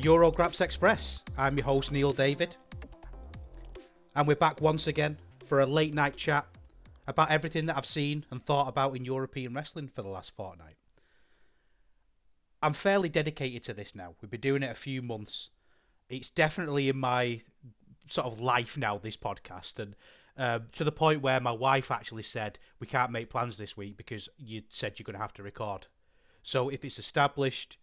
Eurograps Express. I'm your host, Neil David. And we're back once again for a late night chat about everything that I've seen and thought about in European wrestling for the last fortnight. I'm fairly dedicated to this now. We've been doing it a few months. It's definitely in my sort of life now, this podcast. And uh, to the point where my wife actually said, We can't make plans this week because you said you're going to have to record. So if it's established,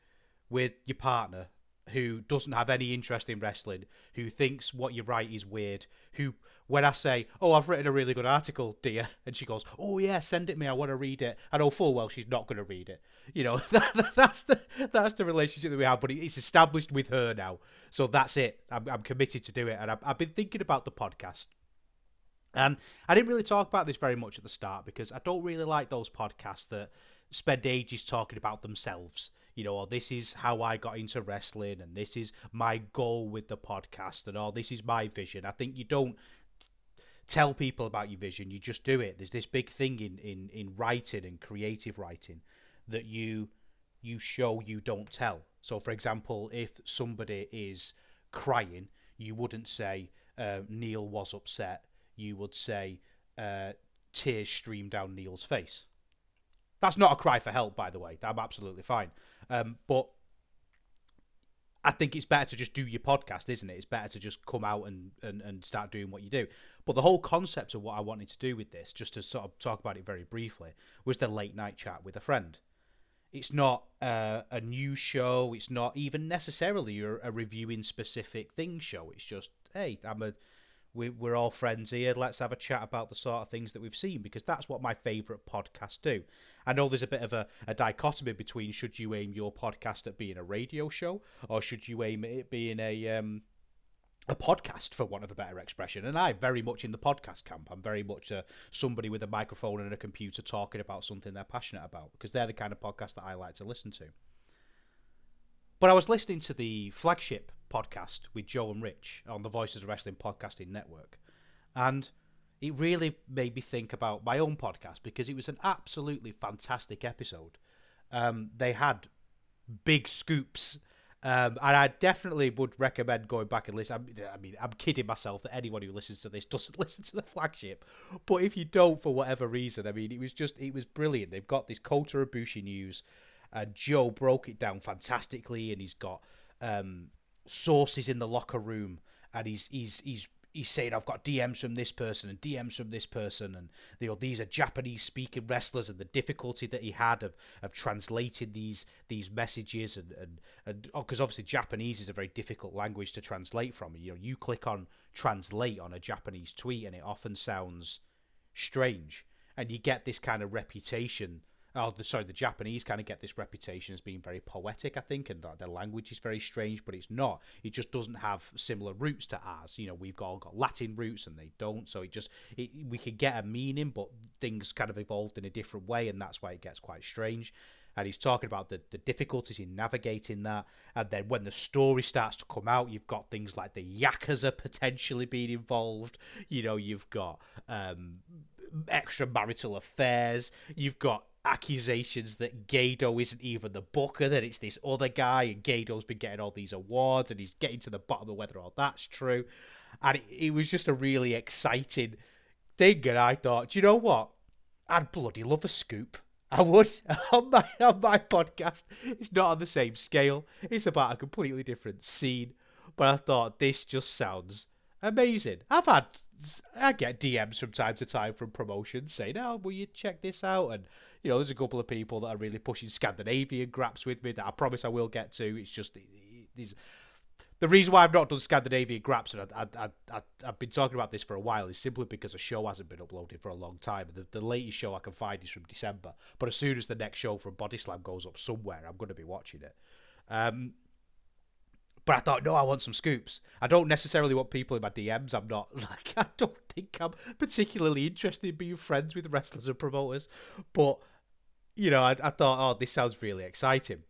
with your partner who doesn't have any interest in wrestling, who thinks what you write is weird, who, when I say, Oh, I've written a really good article, dear, and she goes, Oh, yeah, send it me, I want to read it. I know oh, full well she's not going to read it. You know, that, that's the that's the relationship that we have, but it's established with her now. So that's it. I'm, I'm committed to do it. And I've, I've been thinking about the podcast. And I didn't really talk about this very much at the start because I don't really like those podcasts that spend ages talking about themselves you know, or this is how I got into wrestling, and this is my goal with the podcast, and all this is my vision. I think you don't tell people about your vision; you just do it. There's this big thing in in in writing and creative writing that you you show, you don't tell. So, for example, if somebody is crying, you wouldn't say uh, Neil was upset. You would say uh, tears streamed down Neil's face. That's not a cry for help, by the way. I'm absolutely fine. Um, but I think it's better to just do your podcast, isn't it? It's better to just come out and, and, and start doing what you do. But the whole concept of what I wanted to do with this, just to sort of talk about it very briefly, was the late night chat with a friend. It's not uh, a news show. It's not even necessarily a, a reviewing specific thing show. It's just, hey, I'm a we, we're all friends here. Let's have a chat about the sort of things that we've seen because that's what my favourite podcasts do. I know there's a bit of a, a dichotomy between should you aim your podcast at being a radio show or should you aim it being a um, a podcast, for want of a better expression. And I'm very much in the podcast camp. I'm very much uh, somebody with a microphone and a computer talking about something they're passionate about because they're the kind of podcast that I like to listen to. But I was listening to the flagship podcast with Joe and Rich on the Voices of Wrestling podcasting network. And it really made me think about my own podcast because it was an absolutely fantastic episode. Um, they had big scoops. Um, and I definitely would recommend going back and listen. I mean, I'm kidding myself that anyone who listens to this doesn't listen to the flagship. But if you don't, for whatever reason, I mean, it was just, it was brilliant. They've got this Kota Ibushi news, and Joe broke it down fantastically, and he's got um, sources in the locker room, and he's he's he's he's saying I've got DMs from this person and DMs from this person, and you know these are Japanese speaking wrestlers, and the difficulty that he had of of translating these these messages, and and and because oh, obviously Japanese is a very difficult language to translate from. You know, you click on translate on a Japanese tweet, and it often sounds strange, and you get this kind of reputation oh, the, sorry, the Japanese kind of get this reputation as being very poetic, I think, and that their language is very strange, but it's not. It just doesn't have similar roots to ours. You know, we've all got Latin roots and they don't, so it just it, we could get a meaning, but things kind of evolved in a different way, and that's why it gets quite strange. And he's talking about the, the difficulties in navigating that. And then when the story starts to come out, you've got things like the Yakuza potentially being involved. You know, you've got um, extramarital affairs. You've got accusations that Gedo isn't even the booker, that it's this other guy, and Gedo's been getting all these awards, and he's getting to the bottom of whether all that's true. And it, it was just a really exciting thing, and I thought, you know what? I'd bloody love a scoop. I would on my on my podcast. It's not on the same scale. It's about a completely different scene. But I thought this just sounds amazing. I've had I get DMs from time to time from promotions saying, "Oh, will you check this out?" And you know, there's a couple of people that are really pushing Scandinavian graps with me that I promise I will get to. It's just these. The reason why I've not done Scandinavian graps, and I, I, I, I've been talking about this for a while, is simply because a show hasn't been uploaded for a long time. The, the latest show I can find is from December, but as soon as the next show from Body Slam goes up somewhere, I'm going to be watching it. Um, but I thought, no, I want some scoops. I don't necessarily want people in my DMs. I'm not like I don't think I'm particularly interested in being friends with wrestlers and promoters. But you know, I, I thought, oh, this sounds really exciting.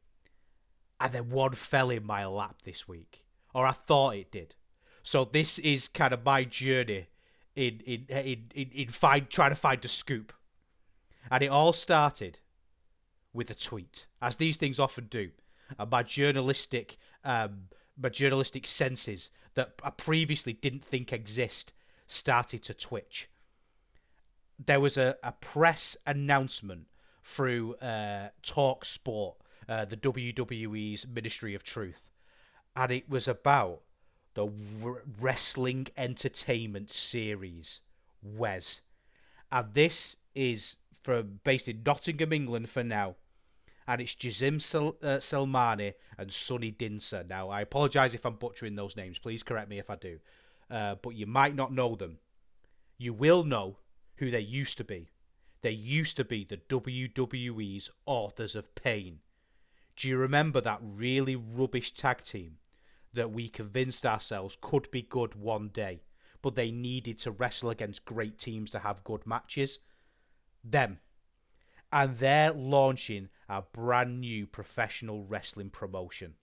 And then one fell in my lap this week, or I thought it did. So this is kind of my journey in in in in, in find trying to find a scoop, and it all started with a tweet, as these things often do. And my journalistic um, my journalistic senses that I previously didn't think exist started to twitch. There was a, a press announcement through uh, Talk Sport, uh, the WWE's Ministry of Truth, and it was about the Wrestling Entertainment Series, WES. And this is from based in Nottingham, England for now and it's Jazim Sel- uh, Selmani and Sunny Dhinsa. Now, I apologise if I'm butchering those names. Please correct me if I do. Uh, but you might not know them. You will know who they used to be. They used to be the WWE's Authors of Pain. Do you remember that really rubbish tag team that we convinced ourselves could be good one day, but they needed to wrestle against great teams to have good matches? Them. And they're launching a brand new professional wrestling promotion.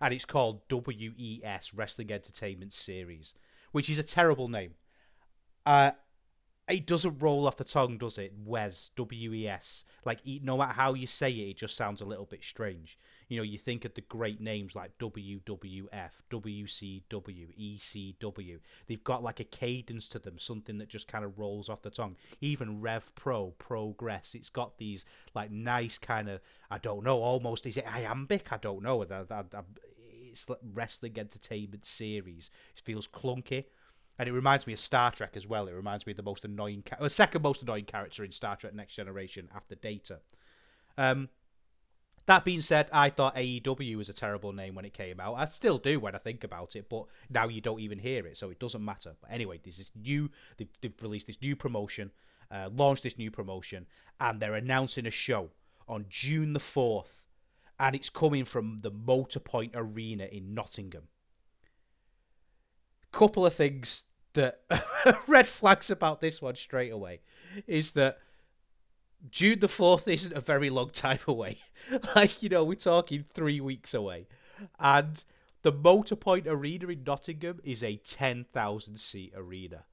And it's called WES Wrestling Entertainment Series, which is a terrible name. Uh, it doesn't roll off the tongue, does it? Wes, W E S. Like, no matter how you say it, it just sounds a little bit strange. You know, you think of the great names like WWF, WCW, ECW. They've got like a cadence to them, something that just kind of rolls off the tongue. Even Rev Pro, Progress, it's got these like nice kind of, I don't know, almost, is it iambic? I don't know. It's wrestling entertainment series. It feels clunky and it reminds me of Star Trek as well. It reminds me of the most annoying, the second most annoying character in Star Trek Next Generation after Data. Um, that being said, I thought AEW was a terrible name when it came out. I still do when I think about it, but now you don't even hear it, so it doesn't matter. But anyway, this is new. They've, they've released this new promotion, uh, launched this new promotion, and they're announcing a show on June the fourth, and it's coming from the Motorpoint Arena in Nottingham couple of things that red flags about this one straight away is that June the 4th isn't a very long time away. like, you know, we're talking three weeks away. And the Motorpoint Arena in Nottingham is a 10,000 seat arena.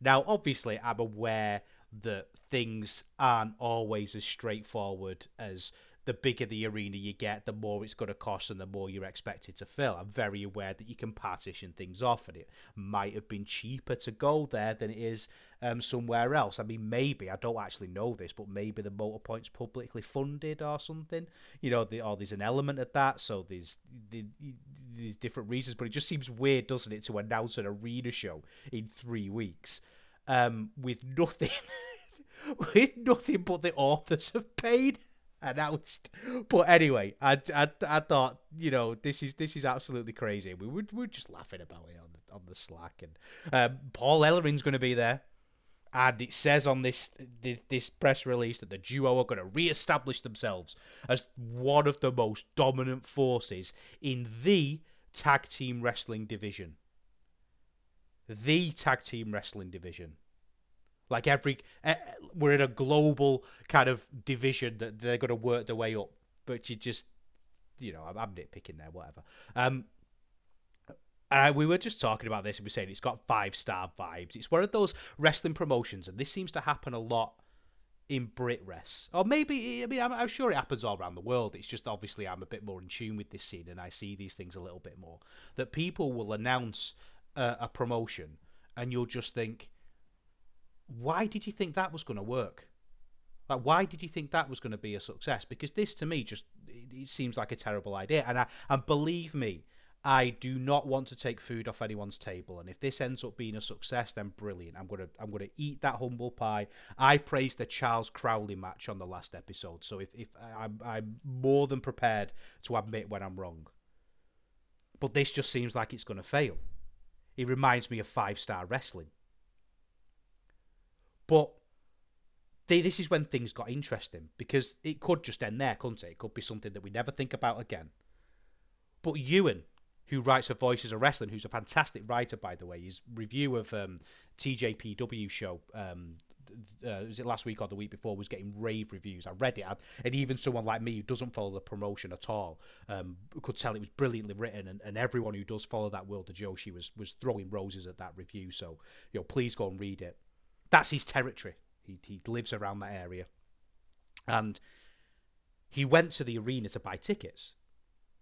Now, obviously, I'm aware that things aren't always as straightforward as the bigger the arena you get, the more it's going to cost and the more you're expected to fill. I'm very aware that you can partition things off, and it might have been cheaper to go there than it is um, somewhere else. I mean, maybe I don't actually know this, but maybe the Motorpoint's publicly funded or something. You know, the, or there's an element of that. So there's there's different reasons, but it just seems weird, doesn't it, to announce an arena show in three weeks um, with nothing. with nothing but the authors have pain announced. But anyway, I, I, I thought you know this is this is absolutely crazy. We were, we were just laughing about it on the on the Slack, and um, Paul Ellering's going to be there. And it says on this this press release that the duo are going to re-establish themselves as one of the most dominant forces in the tag team wrestling division. The tag team wrestling division. Like every, uh, we're in a global kind of division that they're going to work their way up. But you just, you know, I'm, I'm nitpicking there, whatever. Um, uh, we were just talking about this and we are saying it's got five star vibes. It's one of those wrestling promotions, and this seems to happen a lot in Brit Res. Or maybe, I mean, I'm, I'm, sure it happens all around the world. It's just obviously I'm a bit more in tune with this scene and I see these things a little bit more. That people will announce uh, a promotion and you'll just think, why did you think that was going to work? Like, why did you think that was going to be a success? Because this, to me, just it, seems like a terrible idea. And I, and believe me, I do not want to take food off anyone's table, and if this ends up being a success, then brilliant. I'm gonna I'm gonna eat that humble pie. I praised the Charles Crowley match on the last episode, so if if I'm I'm more than prepared to admit when I'm wrong. But this just seems like it's gonna fail. It reminds me of five star wrestling. But they, this is when things got interesting because it could just end there, couldn't it? It could be something that we never think about again. But Ewan, who writes for Voices of Wrestling, who's a fantastic writer, by the way, his review of um, TJPW show, um, uh, was it last week or the week before, was getting rave reviews. I read it, and even someone like me who doesn't follow the promotion at all um, could tell it was brilliantly written. And, and everyone who does follow that world of Joshi was was throwing roses at that review. So, you know, please go and read it. That's his territory. He he lives around that area, and he went to the arena to buy tickets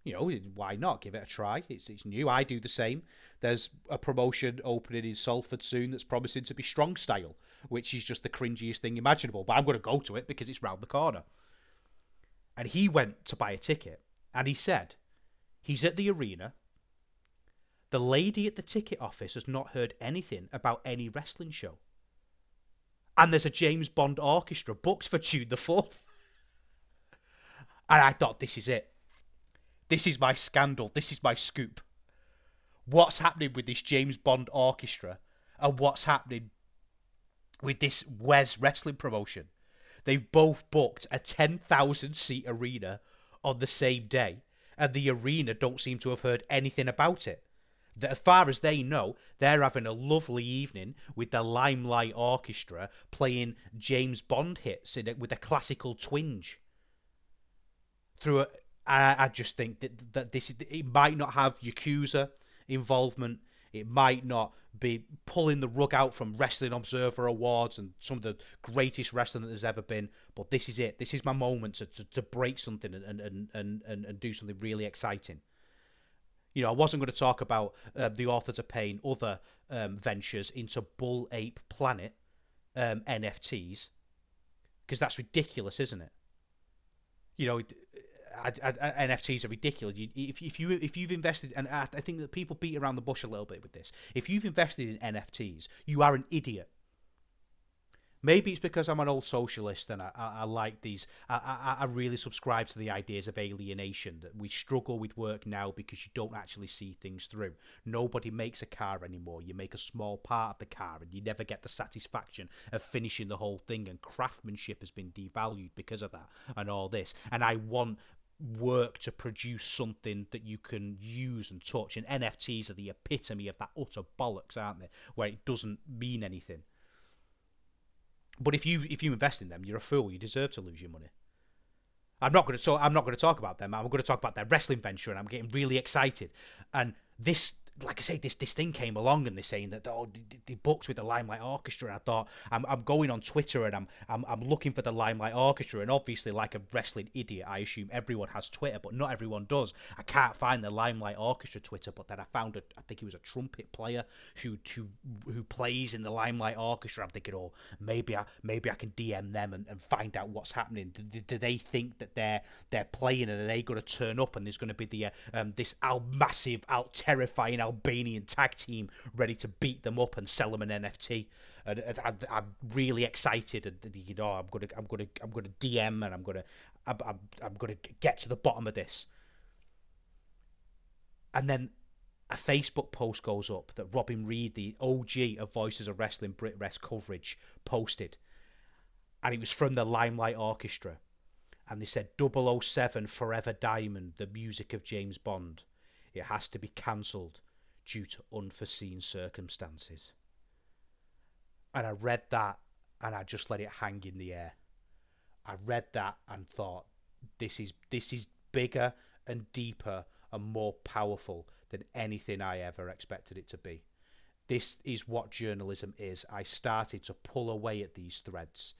you know, why not give it a try? It's it's new. I do the same. There's a promotion opening in Salford soon that's promising to be strong style, which is just the cringiest thing imaginable. But I'm going to go to it because it's round the corner. And he went to buy a ticket, and he said, he's at the arena. The lady at the ticket office has not heard anything about any wrestling show. And there's a James Bond orchestra booked for June the 4th. And I thought, this is it this is my scandal. This is my scoop. What's happening with this James Bond orchestra and what's happening with this Wes wrestling promotion? They've both booked a 10,000 seat arena on the same day, and the arena don't seem to have heard anything about it. As far as they know, they're having a lovely evening with the Limelight Orchestra playing James Bond hits with a classical twinge through a, I, I just think that that this is, it might not have Yakuza involvement. It might not be pulling the rug out from Wrestling Observer Awards and some of the greatest wrestling that there's ever been. But this is it. This is my moment to, to, to break something and, and, and, and, and do something really exciting. You know, I wasn't going to talk about uh, the Authors of Pain other um, ventures into Bull Ape Planet um, NFTs because that's ridiculous, isn't it? You know, I, I, NFTs are ridiculous. You, if, if you if you've invested, and I, I think that people beat around the bush a little bit with this. If you've invested in NFTs, you are an idiot. Maybe it's because I'm an old socialist and I, I, I like these. I, I, really subscribe to the ideas of alienation that we struggle with work now because you don't actually see things through. Nobody makes a car anymore. You make a small part of the car and you never get the satisfaction of finishing the whole thing. And craftsmanship has been devalued because of that and all this. And I want work to produce something that you can use and touch. And NFTs are the epitome of that utter bollocks, aren't they? Where it doesn't mean anything. But if you if you invest in them, you're a fool. You deserve to lose your money. I'm not going to talk. I'm not going to talk about them. I'm going to talk about their wrestling venture, and I'm getting really excited. And this like I say, this this thing came along and they're saying that oh, the the books with the Limelight Orchestra. And I thought I'm, I'm going on Twitter and I'm, I'm I'm looking for the Limelight Orchestra. And obviously, like a wrestling idiot, I assume everyone has Twitter, but not everyone does. I can't find the Limelight Orchestra Twitter, but then I found a, I think he was a trumpet player who who who plays in the Limelight Orchestra. I'm thinking, oh, maybe I maybe I can DM them and, and find out what's happening. Do, do they think that they're they're playing and are they going to turn up and there's going to be the uh, um, this out massive, out terrifying Albanian tag team ready to beat them up and sell them an NFT. And, and I'm, I'm, really excited, and you know, I'm gonna, I'm gonna, I'm gonna DM, and I'm gonna, I'm, I'm, I'm gonna get to the bottom of this. And then a Facebook post goes up that Robin Reed, the OG of Voices of Wrestling Brit Rest coverage, posted. And it was from the Limelight Orchestra. And they said 007 Forever Diamond, the music of James Bond. It has to be cancelled due to unforeseen circumstances. And I read that and I just let it hang in the air. I read that and thought this is this is bigger and deeper and more powerful than anything I ever expected it to be. This is what journalism is. I started to pull away at these threads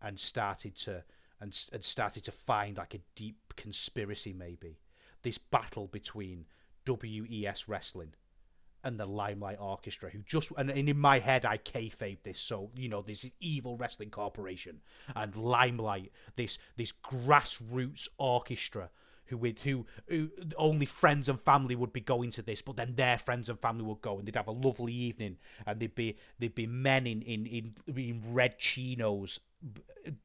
and started to and, and started to find like a deep conspiracy maybe. This battle between WES wrestling and the Limelight Orchestra, who just and, in my head I kayfabe this, so you know this evil wrestling corporation and Limelight, this this grassroots orchestra who would who, who only friends and family would be going to this, but then their friends and family would go and they'd have a lovely evening and they'd be they'd be men in in in, in red chinos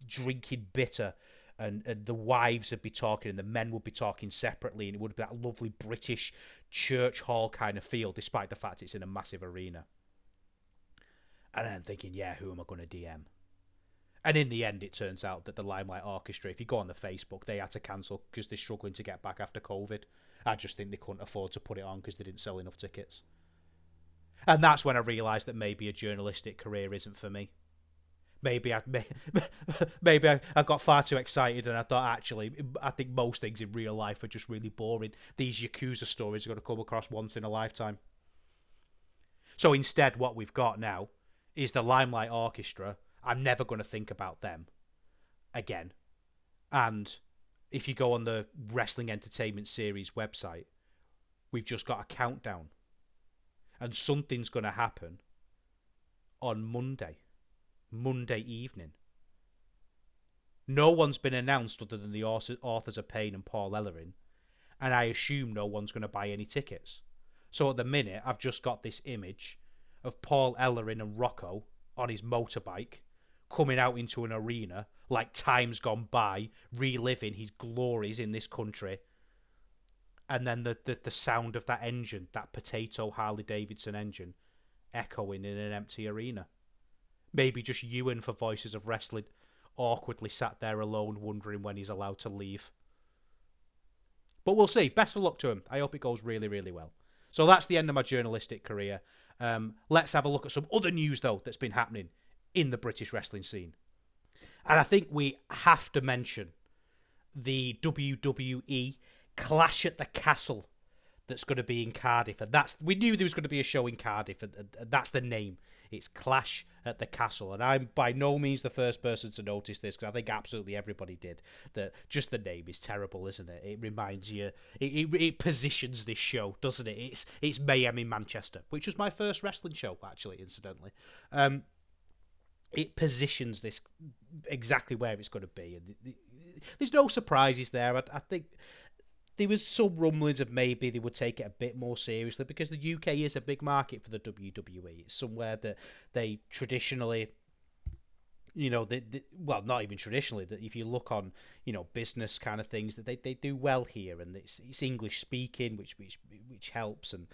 drinking bitter and, and the wives would be talking and the men would be talking separately and it would be that lovely British church hall kind of feel despite the fact it's in a massive arena. And I'm thinking, yeah, who am I going to DM? And in the end, it turns out that the Limelight Orchestra, if you go on the Facebook, they had to cancel because they're struggling to get back after COVID. I just think they couldn't afford to put it on because they didn't sell enough tickets. And that's when I realised that maybe a journalistic career isn't for me maybe I maybe I, got far too excited and I thought actually I think most things in real life are just really boring. These Yakuza stories are going to come across once in a lifetime. So instead, what we've got now is the Limelight Orchestra. I'm never going to think about them again. And if you go on the Wrestling Entertainment Series website, we've just got a countdown. And something's going to happen on Monday. Monday evening. No one's been announced other than the authors of Pain and Paul Ellering, and I assume no one's going to buy any tickets. So at the minute, I've just got this image of Paul Ellering and Rocco on his motorbike coming out into an arena like times gone by, reliving his glories in this country. And then the, the, the sound of that engine, that potato Harley Davidson engine, echoing in an empty arena maybe just Ewan for Voices of Wrestling awkwardly sat there alone wondering when he's allowed to leave. But we'll see. Best of luck to him. I hope it goes really, really well. So that's the end of my journalistic career. Um, let's have a look at some other news, though, that's been happening in the British wrestling scene. And I think we have to mention the WWE Clash at the Castle that's going to be in Cardiff. And that's we knew there was going to be a show in Cardiff, and, that's the name. It's Clash at the Castle, and I'm by no means the first person to notice this because I think absolutely everybody did. That just the name is terrible, isn't it? It reminds you, it, it, it positions this show, doesn't it? It's it's Mayhem in Manchester, which was my first wrestling show, actually, incidentally. Um, it positions this exactly where it's going to be, and there's no surprises there. I, I think there was some rumblings of maybe they would take it a bit more seriously because the UK is a big market for the WWE. It's somewhere that they traditionally, you know, they, they, well, not even traditionally. That if you look on, you know, business kind of things, that they, they do well here, and it's it's English speaking, which which which helps. And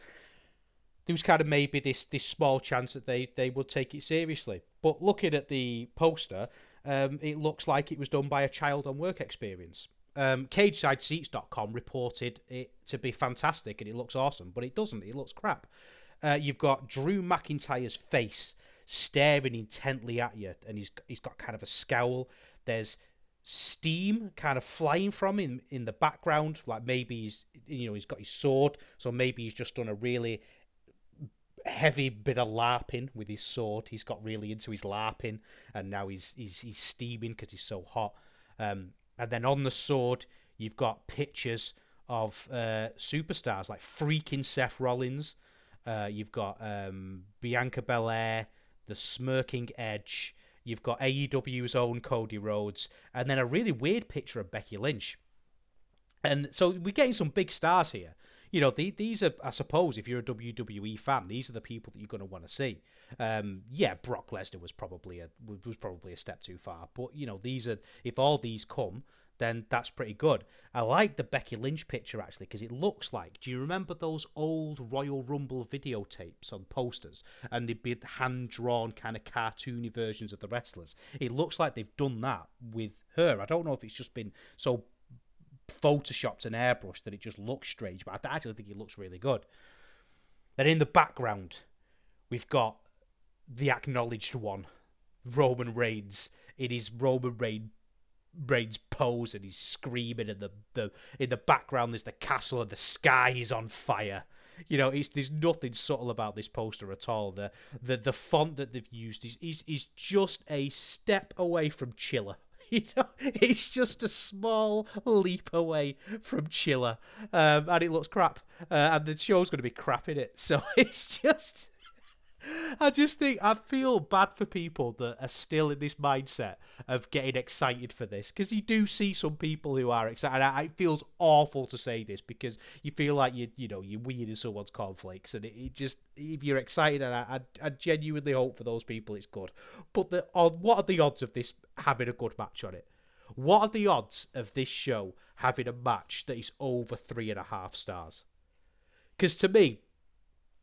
there was kind of maybe this this small chance that they they would take it seriously. But looking at the poster, um, it looks like it was done by a child on work experience um, CagesideSeats.com reported it to be fantastic and it looks awesome, but it doesn't. It looks crap. Uh, you've got Drew McIntyre's face staring intently at you, and he's he's got kind of a scowl. There's steam kind of flying from him in the background, like maybe he's you know he's got his sword, so maybe he's just done a really heavy bit of larping with his sword. He's got really into his larping, and now he's he's he's steaming because he's so hot. Um, and then on the sword, you've got pictures of uh, superstars like freaking Seth Rollins. Uh, you've got um, Bianca Belair, the smirking Edge. You've got AEW's own Cody Rhodes, and then a really weird picture of Becky Lynch. And so we're getting some big stars here. You know, the, these are, I suppose, if you're a WWE fan, these are the people that you're going to want to see. Um, yeah, Brock Lesnar was probably a was probably a step too far, but you know these are if all these come, then that's pretty good. I like the Becky Lynch picture actually because it looks like. Do you remember those old Royal Rumble videotapes on posters and they'd be hand drawn kind of cartoony versions of the wrestlers? It looks like they've done that with her. I don't know if it's just been so photoshopped and airbrushed that it just looks strange, but I actually think it looks really good. Then in the background, we've got the acknowledged one, Roman Reigns. It is Roman Reigns Reigns pose and he's screaming and the, the in the background there's the castle and the sky is on fire. You know, it's, there's nothing subtle about this poster at all. The the, the font that they've used is, is is just a step away from chiller. you know, it's just a small leap away from Chiller, um, and it looks crap, uh, and the show's going to be crap in it. So it's just. I just think I feel bad for people that are still in this mindset of getting excited for this because you do see some people who are excited. I, it feels awful to say this because you feel like you you know you're weird in someone's cornflakes, and it, it just if you're excited, and I, I, I genuinely hope for those people it's good. But the what are the odds of this having a good match on it? What are the odds of this show having a match that is over three and a half stars? Because to me,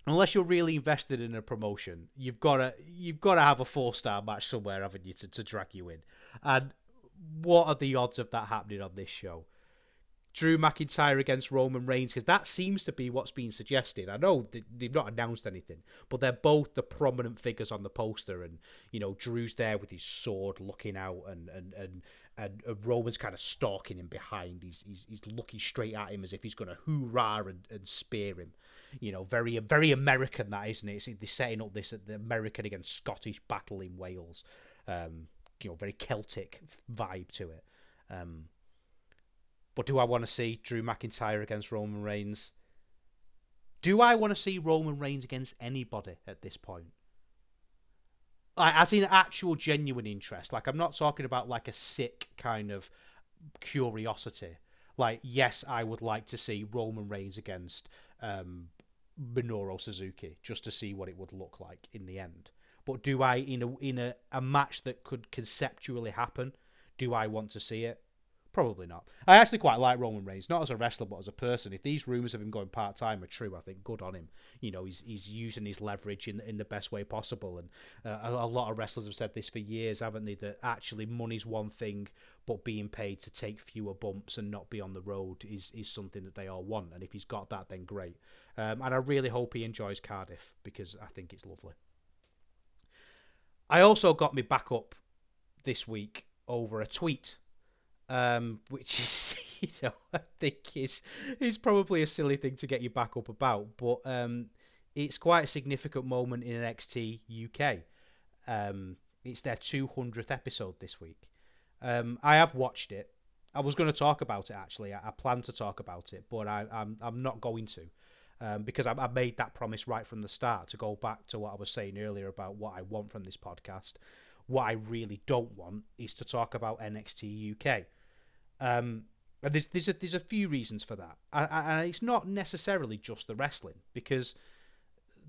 unless you're really invested in a promotion, you've got to you've got to have a four star match somewhere, haven't you, to, to drag you in? And what are the odds of that happening on this show? Drew McIntyre against Roman Reigns because that seems to be what's being suggested. I know they've not announced anything, but they're both the prominent figures on the poster, and you know Drew's there with his sword looking out, and and and and Roman's kind of stalking him behind. He's he's, he's looking straight at him as if he's going to hoorah and, and spear him. You know, very very American that isn't it? It's, they're setting up this the American against Scottish battle in Wales. Um, you know, very Celtic vibe to it. Um, but do I want to see Drew McIntyre against Roman Reigns? Do I want to see Roman Reigns against anybody at this point? Like, as in actual genuine interest. Like, I'm not talking about like a sick kind of curiosity. Like, yes, I would like to see Roman Reigns against um, Minoru Suzuki just to see what it would look like in the end. But do I, in a in a, a match that could conceptually happen, do I want to see it? Probably not. I actually quite like Roman Reigns, not as a wrestler, but as a person. If these rumors of him going part time are true, I think good on him. You know, he's he's using his leverage in in the best way possible. And uh, a, a, lot of wrestlers have said this for years, haven't they? That actually money's one thing, but being paid to take fewer bumps and not be on the road is is something that they all want. And if he's got that, then great. Um, and I really hope he enjoys Cardiff because I think it's lovely. I also got me back up this week over a tweet um, which is you know I think is is probably a silly thing to get you back up about, but um, it's quite a significant moment in NXT UK. Um, it's their 200th episode this week. Um, I have watched it. I was going to talk about it actually. I, I plan to talk about it, but I, I'm I'm not going to. Um, because I, I, made that promise right from the start to go back to what I was saying earlier about what I want from this podcast. What I really don't want is to talk about NXT UK. Um, and there's there's a, there's a few reasons for that, and it's not necessarily just the wrestling because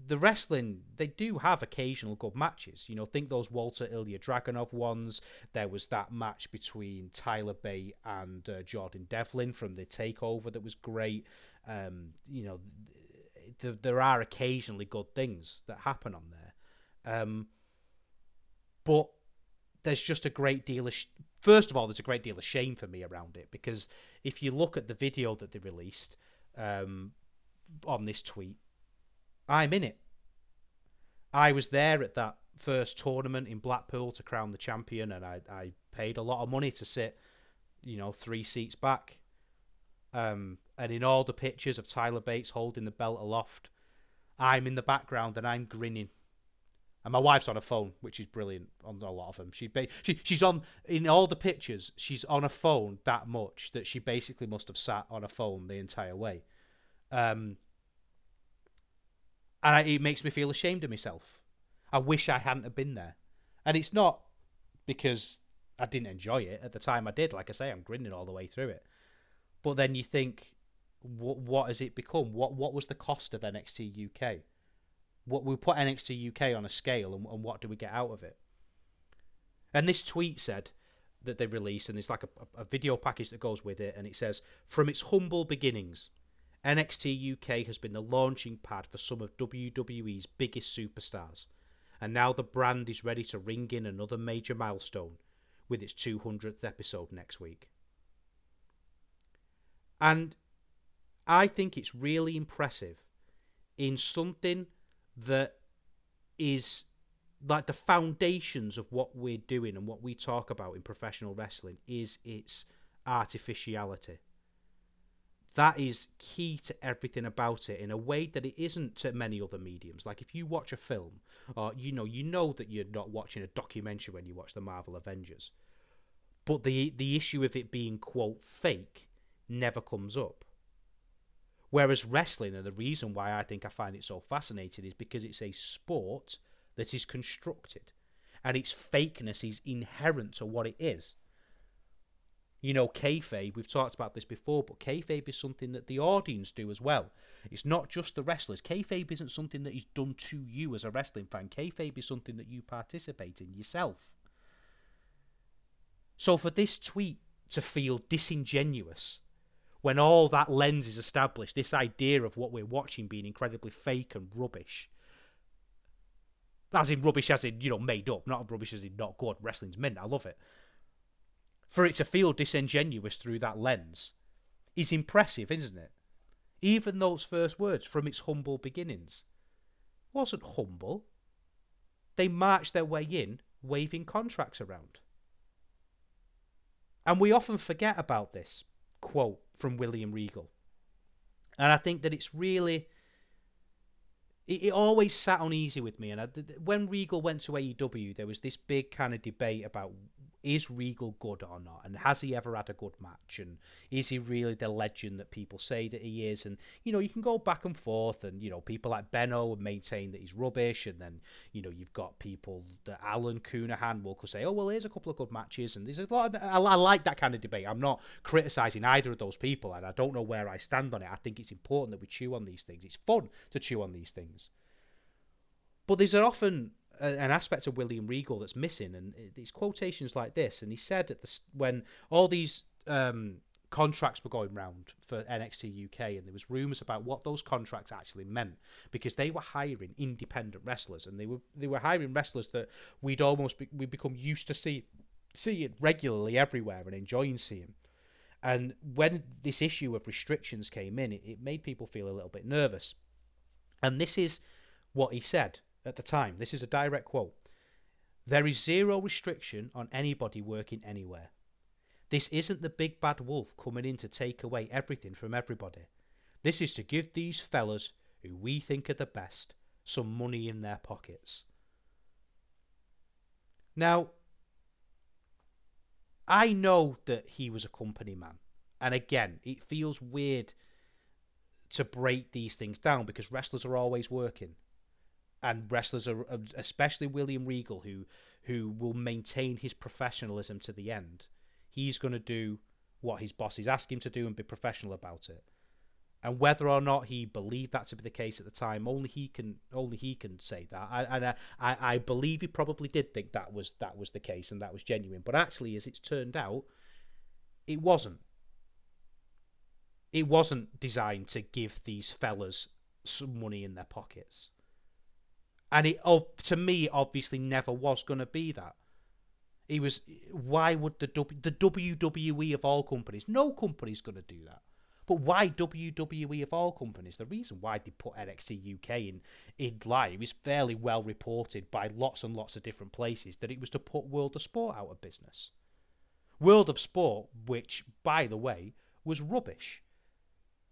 the wrestling they do have occasional good matches. You know, think those Walter Ilya Dragunov ones. There was that match between Tyler Bate and uh, Jordan Devlin from the Takeover that was great. Um, you know, th- there are occasionally good things that happen on there, um, but there's just a great deal of sh- first of all, there's a great deal of shame for me around it because if you look at the video that they released um, on this tweet, I'm in it. I was there at that first tournament in Blackpool to crown the champion, and I, I paid a lot of money to sit, you know, three seats back. Um, and in all the pictures of Tyler Bate's holding the belt aloft, I'm in the background and I'm grinning and my wife's on a phone, which is brilliant on a lot of them. She, she she's on in all the pictures. She's on a phone that much that she basically must have sat on a phone the entire way. Um, and I, it makes me feel ashamed of myself. I wish I hadn't have been there, and it's not because I didn't enjoy it at the time. I did, like I say, I'm grinning all the way through it. But then you think, what what has it become? What what was the cost of NXT UK? What we put NXT UK on a scale and, and what do we get out of it? And this tweet said that they released, and it's like a, a video package that goes with it, and it says, From its humble beginnings, NXT UK has been the launching pad for some of WWE's biggest superstars, and now the brand is ready to ring in another major milestone with its 200th episode next week. And I think it's really impressive in something that is like the foundations of what we're doing and what we talk about in professional wrestling is its artificiality. That is key to everything about it in a way that it isn't to many other mediums. Like if you watch a film, you know, you know that you're not watching a documentary when you watch the Marvel Avengers. but the the issue of it being quote fake never comes up. Whereas wrestling, and the reason why I think I find it so fascinating is because it's a sport that is constructed, and its fakeness is inherent to what it is. You know, kayfabe, we've talked about this before, but kayfabe is something that the audience do as well. It's not just the wrestlers. Kayfabe isn't something that is done to you as a wrestling fan. Kayfabe is something that you participate in yourself. So for this tweet to feel disingenuous when all that lens is established, this idea of what we're watching being incredibly fake and rubbish, as in rubbish as in, you know, made up, not rubbish as in not good. Wrestling's mint. I love it. For it to feel disingenuous through that lens is impressive, isn't it? Even those first words from its humble beginnings wasn't humble. They marched their way in, waving contracts around. And we often forget about this quote from William Regal. And I think that it's really. It, it always sat uneasy with me. And I, when Regal went to AEW, there was this big kind of debate about is Regal good or not? And has he ever had a good match? And is he really the legend that people say that he is? And, you know, you can go back and forth. And, you know, people like Benno would maintain that he's rubbish. And then, you know, you've got people that Alan Counihan will say, oh, well, here's a couple of good matches. And there's a lot of, I, I like that kind of debate. I'm not criticizing either of those people. And I don't know where I stand on it. I think it's important that we chew on these things. It's fun to chew on these things. But these are often an aspect of William Regal that's missing, and these quotations like this. And he said at the when all these um, contracts were going round for NXT UK, and there was rumours about what those contracts actually meant because they were hiring independent wrestlers, and they were they were hiring wrestlers that we'd almost be, we become used to see seeing regularly everywhere and enjoying seeing. And when this issue of restrictions came in, it, it made people feel a little bit nervous. And this is what he said at the time. This is a direct quote. There is zero restriction on anybody working anywhere. This isn't the big bad wolf coming in to take away everything from everybody. This is to give these fellas, who we think are the best, some money in their pockets. Now, I know that he was a company man. And again, it feels weird to break these things down because wrestlers are always working and wrestlers are especially William Regal who who will maintain his professionalism to the end. He's going to do what his bosses ask him to do and be professional about it. And whether or not he believed that to be the case at the time, only he can only he can say that. I, and I, I, I believe he probably did think that was that was the case and that was genuine. But actually, as it's turned out, it wasn't. It wasn't designed to give these fellas some money in their pockets and it to me obviously never was going to be that. He was. Why would the w, the WWE of all companies? No company's going to do that. But why WWE of all companies? The reason why they put NXT UK in in live is fairly well reported by lots and lots of different places that it was to put World of Sport out of business. World of Sport, which by the way was rubbish.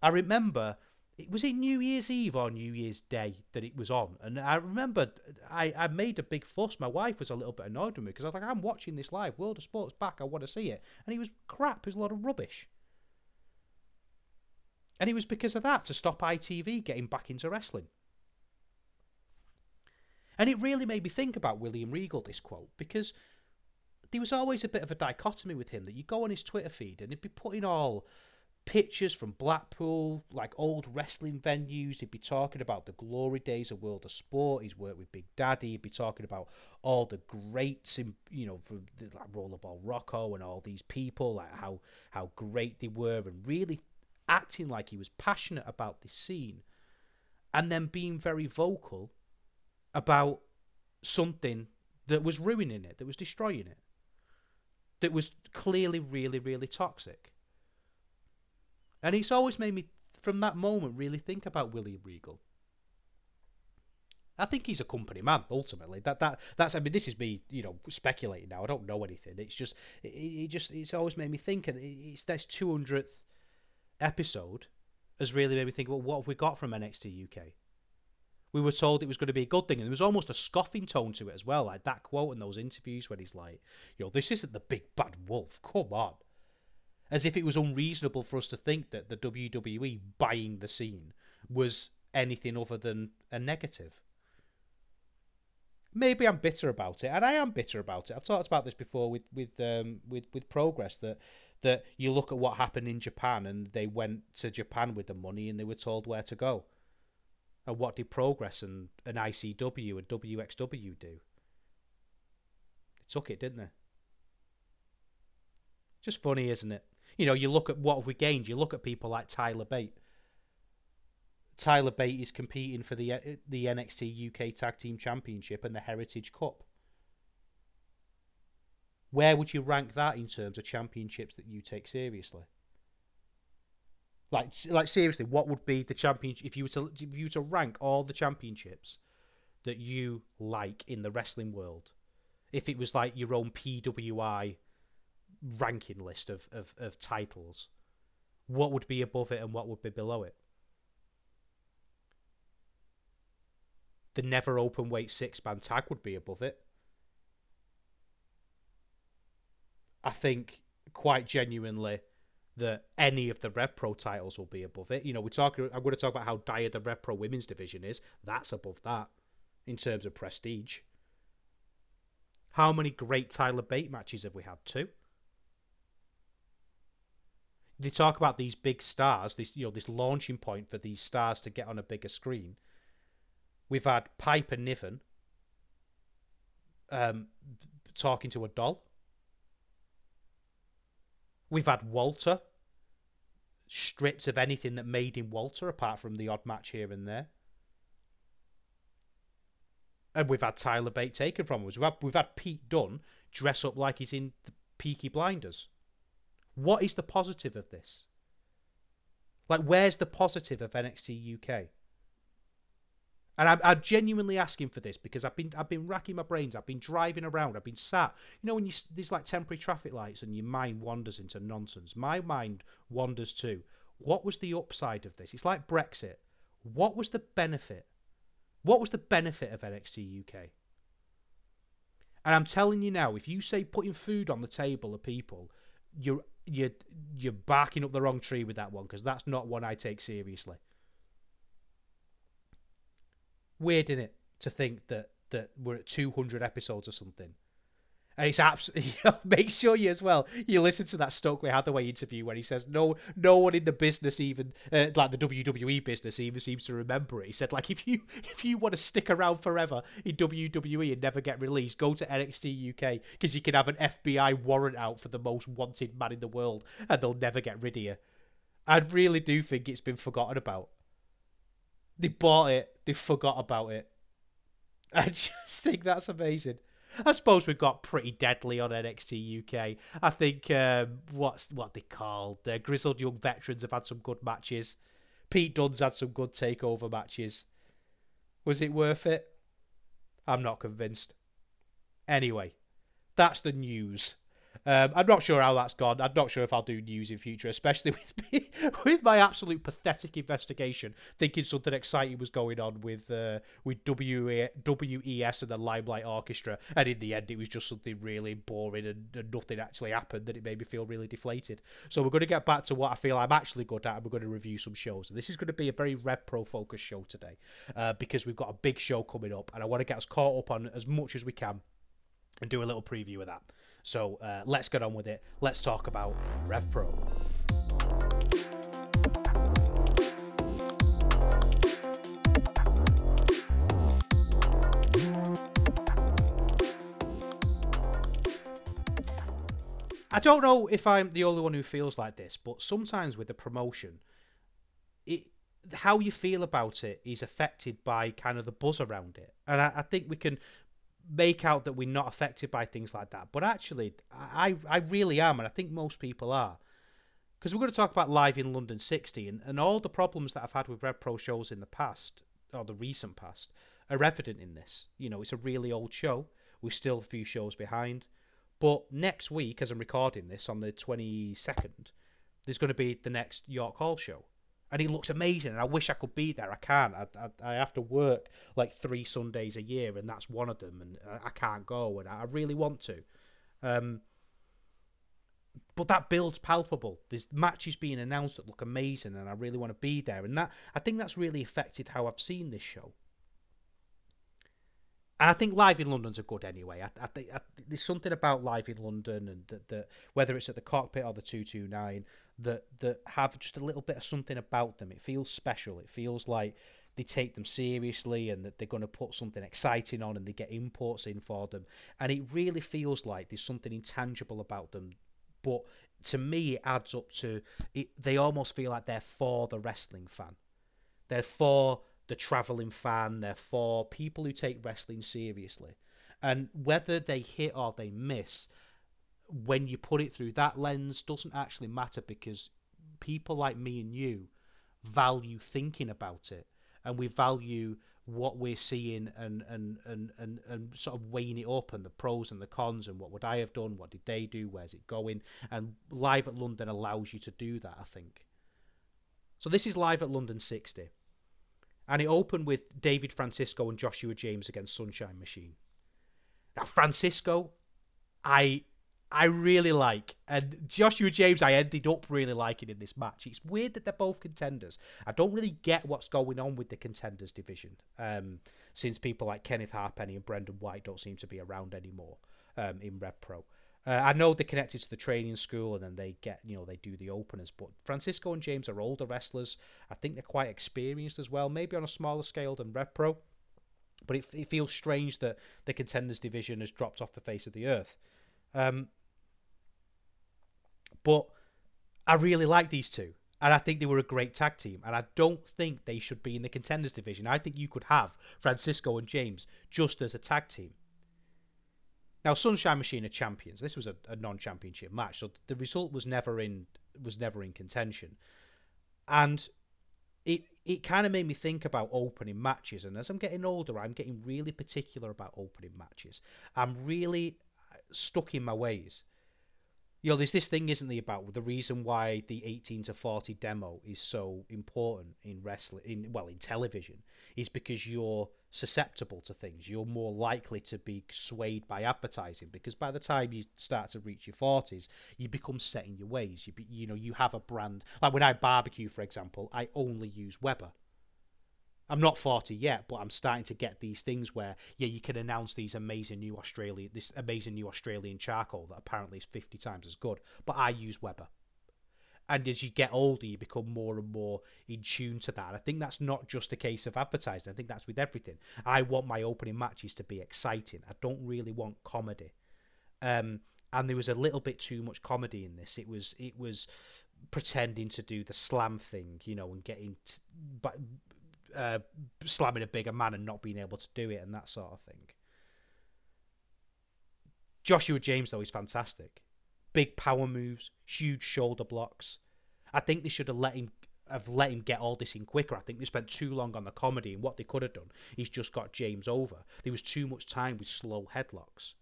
I remember it was it New Year's Eve or New Year's Day that it was on, and I remember I, I made a big fuss. My wife was a little bit annoyed with me because I was like, I'm watching this live. World of Sport's back. I want to see it, and it was crap. It was a lot of rubbish, and it was because of that to stop ITV getting back into wrestling. And it really made me think about William Regal this quote because there was always a bit of a dichotomy with him that you go on his Twitter feed and he'd be putting all pictures from Blackpool, like old wrestling venues. He'd be talking about the glory days of World of Sport. He's worked with Big Daddy. He'd be talking about all the greats in, you know, from like Rollerball Rocco and all these people, like how how great they were, and really acting like he was passionate about this scene, and then being very vocal about something that was ruining it, that was destroying it, that was clearly really really toxic. And it's always made me, from that moment, really think about William Regal. I think he's a company man ultimately. That that that's I mean this is me you know speculating now. I don't know anything. It's just it, it just it's always made me think, and it's this two hundredth episode has really made me think. Well, what have we got from NXT UK? We were told it was going to be a good thing, and there was almost a scoffing tone to it as well, like that quote in those interviews when he's like, "Yo, this isn't the big bad wolf. Come on." As if it was unreasonable for us to think that the WWE buying the scene was anything other than a negative maybe I'm bitter about it, and I am bitter about it. I've talked about this before with with um, with with progress that that you look at what happened in Japan, and they went to Japan with the money, and they were told where to go. And what did progress and an ICW and WXW do? They took it, didn't they? Just funny, isn't it? You know, you look at what have we gained. You look at people like Tyler Bate Tyler Bate is competing for the eh, the NXT UK Tag Team Championship and the Heritage Cup. Where would you rank that in terms of championships that you take seriously? Like, like seriously, what would be the championship if you were to if you were to rank all the championships that you like in the wrestling world? If it was like your own PWI ranking list of, of, of titles, what would be above it and what would be below it? the never open weight six man tag would be above it. I think quite genuinely that any of the Rev Pro titles will be above it. You know, we talk. I'm going to talk about how dire the Rev Pro women's division is. That's above that in terms of prestige. How many great Tyler Bate matches have we had? Two. They talk about these big stars, this you know, this launching point for these stars to get on a bigger screen. We've had Piper Niven um, talking to a doll. We've had Walter stripped of anything that made him Walter, apart from the odd match here and there. And we've had Tyler Bate taken from us. We've had, we've had Pete Dunne dress up like he's in the Peaky Blinders. What is the positive of this? Like, where's the positive of NXT UK? And I'm, I'm, genuinely asking for this because I've been I've been racking my brains. I've been driving around. I've been sat. You know when you there's like temporary traffic lights and your mind wanders into nonsense. My mind wanders too. What was the upside of this? It's like Brexit. What was the benefit? What was the benefit of NXT UK? And I'm telling you now, if you say putting food on the table of people, you're you're you're barking up the wrong tree with that one because that's not one I take seriously weird in it to think that that we're at 200 episodes or something. And it's absolutely make sure you as well you listen to that Stokely Hathaway interview where he says no no one in the business even uh, like the WWE business even seems to remember it. He said like if you if you want to stick around forever in WWE and never get released, go to NXT UK because you can have an FBI warrant out for the most wanted man in the world and they'll never get rid of you. I really do think it's been forgotten about. They bought it. They forgot about it. I just think that's amazing. I suppose we've got pretty deadly on NXT UK. I think um, what's what they called the grizzled young veterans have had some good matches. Pete Dunne's had some good takeover matches. Was it worth it? I'm not convinced. Anyway, that's the news. Um, I'm not sure how that's gone. I'm not sure if I'll do news in future, especially with me, with my absolute pathetic investigation, thinking something exciting was going on with uh, with WES and the Limelight Orchestra, and in the end, it was just something really boring and, and nothing actually happened. That it made me feel really deflated. So we're going to get back to what I feel I'm actually good at, and we're going to review some shows. And this is going to be a very Rev Pro focused show today, uh, because we've got a big show coming up, and I want to get us caught up on as much as we can and do a little preview of that. So uh, let's get on with it. Let's talk about RevPro. I don't know if I'm the only one who feels like this, but sometimes with the promotion, it how you feel about it is affected by kind of the buzz around it. And I, I think we can make out that we're not affected by things like that. But actually, I, I really am, and I think most people are. Because we're going to talk about Live in London 60 and, and all the problems that I've had with Rev Pro shows in the past, or the recent past, are evident in this. You know, it's a really old show. We're still a few shows behind. But next week, as I'm recording this on the 22nd, there's going to be the next York Hall show. And he looks amazing. And I wish I could be there. I can't. I, I, I have to work like three Sundays a year, and that's one of them. And I, I can't go, and I really want to. Um, but that build's palpable. There's matches being announced that look amazing, and I really want to be there. And that I think that's really affected how I've seen this show. And I think live in London's are good anyway. I, I think there's something about live in London, and that, that whether it's at the cockpit or the two two nine, that that have just a little bit of something about them. It feels special. It feels like they take them seriously and that they're going to put something exciting on and they get imports in for them. And it really feels like there's something intangible about them. But to me, it adds up to it. They almost feel like they're for the wrestling fan. They're for the traveling fan. They're for people who take wrestling seriously. And whether they hit or they miss, when you put it through that lens, doesn't actually matter because people like me and you value thinking about it and we value what we're seeing and, and, and, and, and sort of weighing it up and the pros and the cons and what would I have done, what did they do, where's it going? And Live at London allows you to do that, I think. So this is Live at London 60. And it opened with David Francisco and Joshua James against Sunshine Machine. Now, Francisco, I I really like. And Joshua James, I ended up really liking in this match. It's weird that they're both contenders. I don't really get what's going on with the contenders division um, since people like Kenneth Halfpenny and Brendan White don't seem to be around anymore um, in Rev Pro. Uh, I know they're connected to the training school and then they get, you know, they do the openers. But Francisco and James are older wrestlers. I think they're quite experienced as well, maybe on a smaller scale than Rev Pro. But it, it feels strange that the contenders division has dropped off the face of the earth. Um, but I really like these two. And I think they were a great tag team. And I don't think they should be in the contenders division. I think you could have Francisco and James just as a tag team. Now, Sunshine Machine are champions. This was a, a non-championship match, so the result was never in was never in contention. And it it kind of made me think about opening matches. And as I'm getting older, I'm getting really particular about opening matches. I'm really uh, stuck in my ways you know, there's this thing, isn't there, about the reason why the 18 to 40 demo is so important in wrestling, in well, in television, is because you're susceptible to things. You're more likely to be swayed by advertising because by the time you start to reach your 40s, you become set in your ways. You, be, you know, you have a brand. Like when I barbecue, for example, I only use Weber I'm not 40 yet, but I'm starting to get these things where, yeah, you can announce these amazing new Australian, this amazing new Australian charcoal that apparently is 50 times as good, but I use Weber. And as you get older, you become more and more in tune to that. I think that's not just a case of advertising. I think that's with everything. I want my opening matches to be exciting. I don't really want comedy. Um, and there was a little bit too much comedy in this. It was it was pretending to do the slam thing, you know, and getting t- but uh, slamming a bigger man and not being able to do it and that sort of thing. Joshua James though is fantastic. Big power moves, huge shoulder blocks. I think they should have let him have let him get all this in quicker. I think they spent too long on the comedy, and what they could have done is just got James over. There was too much time with slow headlocks.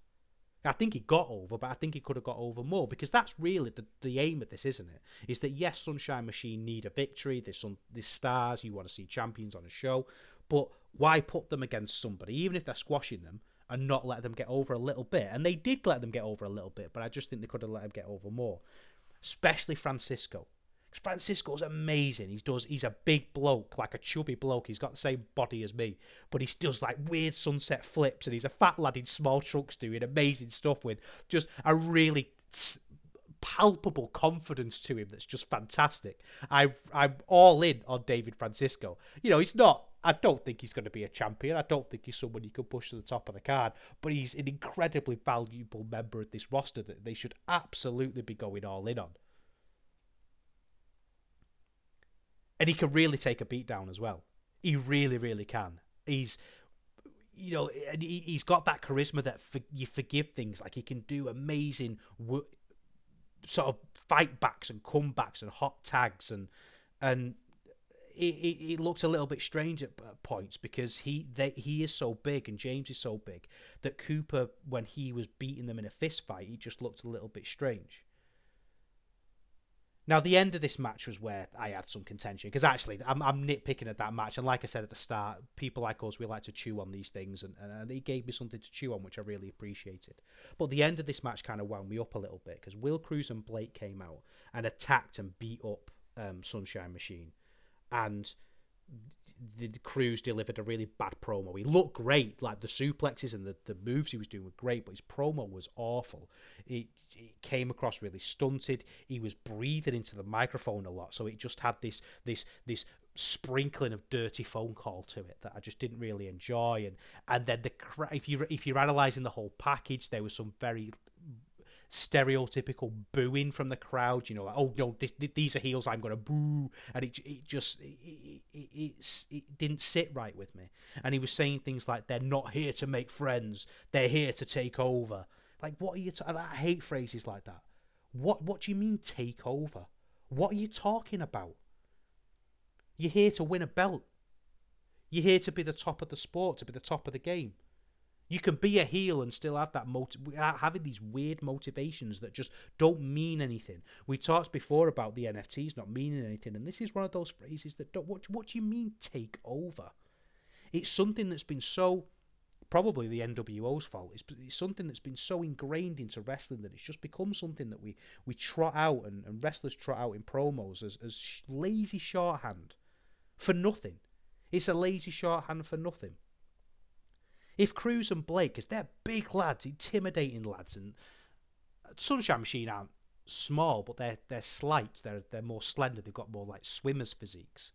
I think he got over, but I think he could have got over more because that's really the, the aim of this, isn't it? Is that yes, Sunshine Machine need a victory. There's some there's stars you want to see champions on a show, but why put them against somebody, even if they're squashing them, and not let them get over a little bit? And they did let them get over a little bit, but I just think they could have let them get over more, especially Francisco. Francisco's amazing. He does. He's a big bloke, like a chubby bloke. He's got the same body as me, but he does like weird sunset flips, and he's a fat lad in small trunks doing amazing stuff with just a really palpable confidence to him that's just fantastic. i I'm all in on David Francisco. You know, he's not. I don't think he's going to be a champion. I don't think he's someone you can push to the top of the card, but he's an incredibly valuable member of this roster that they should absolutely be going all in on. And he can really take a beat down as well. He really, really can. He's, you know, and he, he's got that charisma that for, you forgive things. Like he can do amazing sort of fight backs and comebacks and hot tags and and it, it, it looks a little bit strange at points because he they, he is so big and James is so big that Cooper when he was beating them in a fist fight he just looked a little bit strange Now, the end of this match was where I had some contention because actually, I'm, I'm, nitpicking at that match. And like I said at the start, people like us, we like to chew on these things, and, and he gave me something to chew on, which I really appreciated. But the end of this match kind of wound me up a little bit because Will Kroos and Blake came out and attacked and beat up um, Sunshine Machine. And the, the Kroos delivered a really bad promo. He looked great, like the suplexes and the, the moves he was doing were great, but his promo was awful. It, it came across really stunted. He was breathing into the microphone a lot, so it just had this this this sprinkling of dirty phone call to it that I just didn't really enjoy. And and then the if you if you're analysing the whole package, there was some very stereotypical booing from the crowd. You know, like, oh no, this, these are heels. I'm to boo, and it it just it, it, it, it didn't sit right with me. And he was saying things like, "They're not here to make friends. They're here to take over." Like, what are you? T- I hate phrases like that. What What do you mean take over? What are you talking about? You're here to win a belt. You're here to be the top of the sport, to be the top of the game. You can be a heel and still have that motive, having these weird motivations that just don't mean anything. We talked before about the NFTs not meaning anything, and this is one of those phrases that don't. What, what do you mean take over? It's something that's been so probably the NWO's fault. It's, it's, something that's been so ingrained into wrestling that it's just become something that we, we trot out and, and wrestlers trot out in promos as, as lazy shorthand for nothing. It's a lazy shorthand for nothing. If Kroos and Blake, because they're big lads, intimidating lads, and Sunshine Machine aren't small, but they're they're slight. They're they're more slender. They've got more like swimmers' physiques.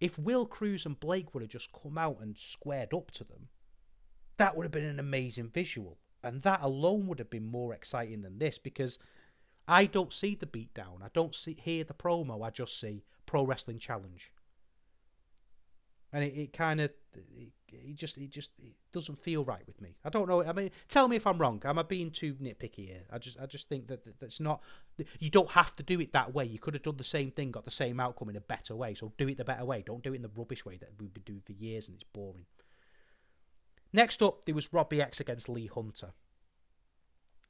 If Will Kroos and Blake would have just come out and squared up to them, that would have been an amazing visual, and that alone would have been more exciting than this because I don't see the beatdown. I don't see hear the promo. I just see Pro Wrestling Challenge, and it, it kind of it, it just it just it doesn't feel right with me. I don't know. I mean, tell me if I'm wrong. Am I being too nitpicky here? I just I just think that, that that's not. You don't have to do it that way. You could have done the same thing, got the same outcome in a better way. So do it the better way. Don't do it in the rubbish way that we've been doing for years and it's boring. Next up, there was Robbie X against Lee Hunter.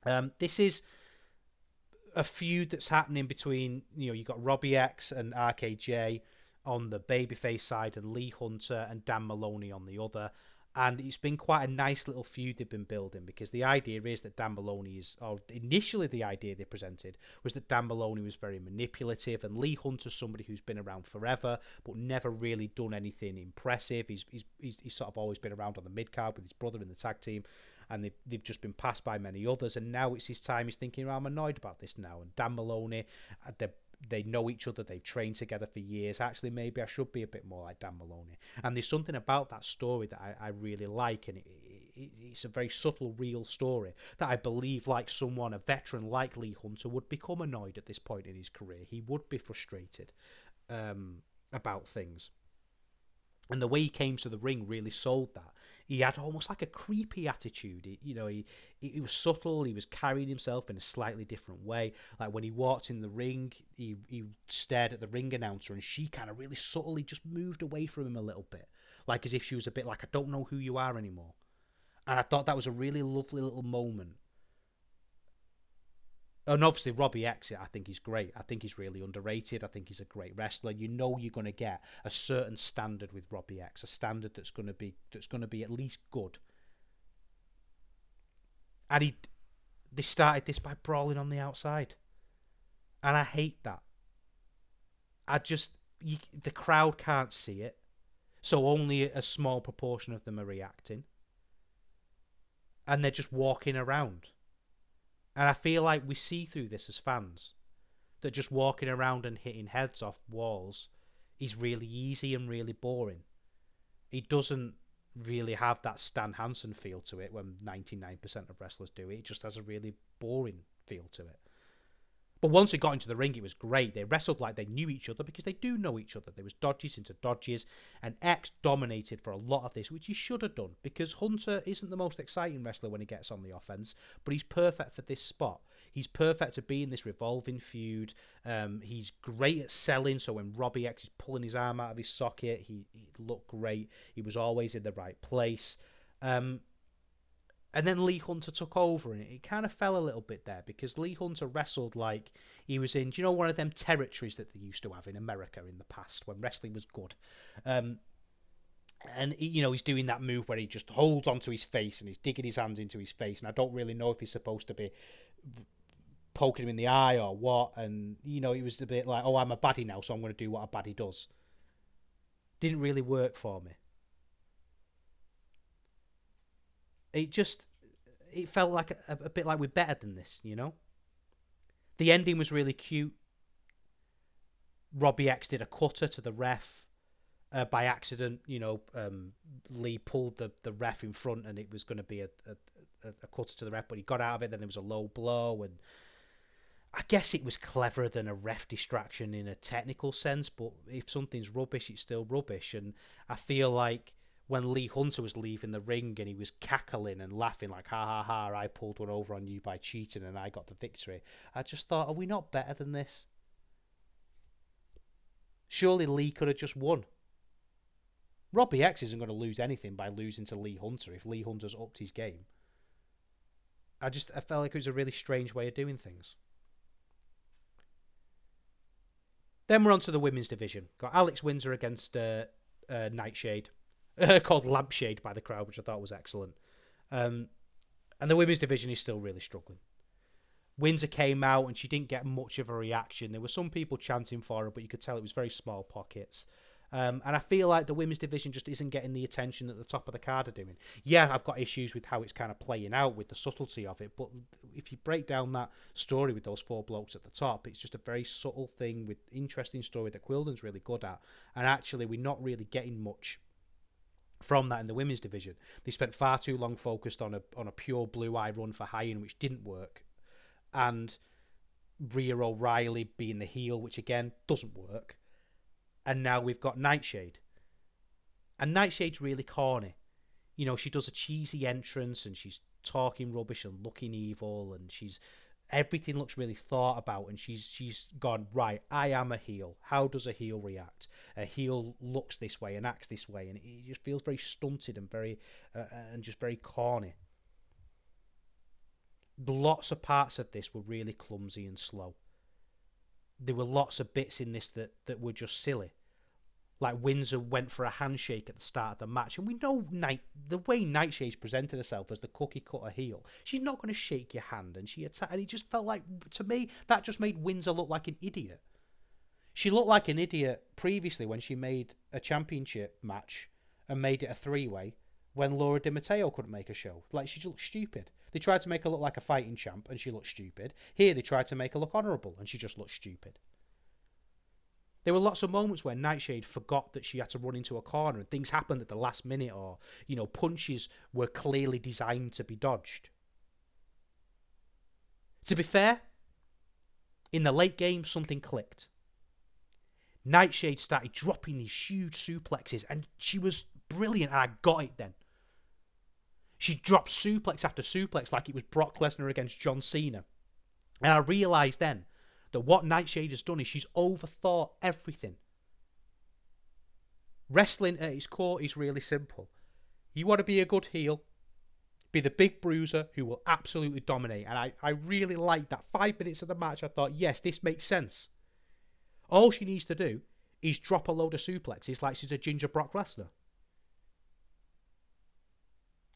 Um, this is a feud that's happening between you know you got Robbie X and RKJ on the babyface side and Lee Hunter and Dan Moloney on the other. And it's been quite a nice little feud they've been building because the idea is that Dan Moloney is, or initially the idea they presented was that Dan Moloney was very manipulative and Lee Hunter's somebody who's been around forever but never really done anything impressive. He's, he's, he's, he's sort of always been around on the mid card with his brother in the tag team and they've, they've just been passed by many others. And now it's his time. He's thinking, I'm annoyed about this now. And Dan Moloney, uh, they're they know each other, they've trained together for years. Actually, maybe I should be a bit more like Dan Moloney. And there's something about that story that I, I really like, and it, it, it's a very subtle, real story that I believe, like someone, a veteran like Lee Hunter, would become annoyed at this point in his career. He would be frustrated um, about things. And the way he came to the ring really sold that. He had almost like a creepy attitude. He, you know, he, he was subtle. He was carrying himself in a slightly different way. Like when he walked in the ring, he, he stared at the ring announcer, and she kind of really subtly just moved away from him a little bit, like as if she was a bit like, "I don't know who you are anymore." And I thought that was a really lovely little moment and obviously Robbie X, I think he's great. I think he's really underrated. I think he's a great wrestler. You know you're going to get a certain standard with Robbie X, a standard that's going to be that's going to be at least good. And he, they started this by brawling on the outside, and I hate that. I just you, the crowd can't see it, so only a small proportion of them are reacting, and they're just walking around and I feel like we see through this as fans that just walking around and hitting heads off walls is really easy and really boring. It doesn't really have that Stan Hansen feel to it when 99% of wrestlers do it. It just has a really boring feel to it. But once it got into the ring, it was great. They wrestled like they knew each other because they do know each other. There was dodges into dodges, and X dominated for a lot of this, which he should have done because Hunter isn't the most exciting wrestler when he gets on the offense, but he's perfect for this spot. He's perfect to be in this revolving feud. Um, he's great at selling, so when Robbie X is pulling his arm out of his socket, he, he looked great. He was always in the right place. Um, and then Lee Hunter took over, and it, kind of fell a little bit there because Lee Hunter wrestled like he was in, you know, one of them territories that they used to have in America in the past when wrestling was good. Um, and he, you know he's doing that move where he just holds onto his face and he's digging his hands into his face, and I don't really know if he's supposed to be poking him in the eye or what. And you know, it was a bit like, oh, I'm a baddie now, so I'm going to do what a baddie does. Didn't really work for me. It just, it felt like a, a bit like we're better than this, you know. The ending was really cute. Robbie X did a cutter to the ref uh, by accident. You know, um, Lee pulled the, the ref in front, and it was going to be a, a, a cutter to the ref, but he got out of it. Then there was a low blow, and I guess it was cleverer than a ref distraction in a technical sense. But if something's rubbish, it's still rubbish, and I feel like when Lee Hunter was leaving the ring and he was cackling and laughing like ha ha ha I pulled one over on you by cheating and I got the victory. I just thought, are we not better than this? Surely Lee could have just won. Robbie X isn't going to lose anything by losing to Lee Hunter if Lee Hunter's upped his game. I just I felt like it was a really strange way of doing things. Then we're on to the women's division. Got Alex Windsor against uh, uh, Nightshade. called Lampshade by the crowd, which I thought was excellent. Um, and the women's division is still really struggling. Windsor came out and she didn't get much of a reaction. There were some people chanting for her, but you could tell it was very small pockets. Um, and I feel like the women's division just isn't getting the attention that the top of the card are doing. Yeah, I've got issues with how it's kind of playing out with the subtlety of it, but if you break down that story with those four blokes at the top, it's just a very subtle thing with interesting story that Quildan's really good at. And actually, we're not really getting much from that in the women's division. They spent far too long focused on a on a pure blue eye run for Hyan, which didn't work, and Rhea O'Reilly being the heel, which again doesn't work. And now we've got Nightshade, and Nightshade's really corny. You know, she does a cheesy entrance and she's talking rubbish and looking evil, and she's everything looks really thought about and she's she's gone right i am a heel. How does a heel react? A heel looks this way and acts this way. And it just feels very stunted and very uh, and just very corny. Lots of parts of this were really clumsy and slow. There were lots of bits in this that that were just silly like Windsor went for a handshake at the start of the match, and we know Night the way Nightshade's presented herself as the cookie cutter heel. She's not going to shake your hand, and she attacked. And it just felt like to me that just made Windsor look like an idiot. She looked like an idiot previously when she made a championship match and made it a three way when Laura Di Matteo couldn't make a show. Like she looked stupid. They tried to make her look like a fighting champ, and she looked stupid. Here they tried to make her look honourable, and she just looked stupid. There were lots of moments where Nightshade forgot that she had to run into a corner and things happened at the last minute or, you know, punches were clearly designed to be dodged. To be fair, in the late game, something clicked. Nightshade started dropping these huge suplexes and she was brilliant and I got it then. She dropped suplex after suplex like it was Brock Lesnar against John Cena. And I realised then that what Nightshade has done is she's overthought everything. Wrestling at its core is really simple. You want to be a good heel, be the big bruiser who will absolutely dominate. And I, I really liked that. Five minutes of the match, I thought, yes, this makes sense. All she needs to do is drop a load of suplexes like she's a ginger Brock Lesnar.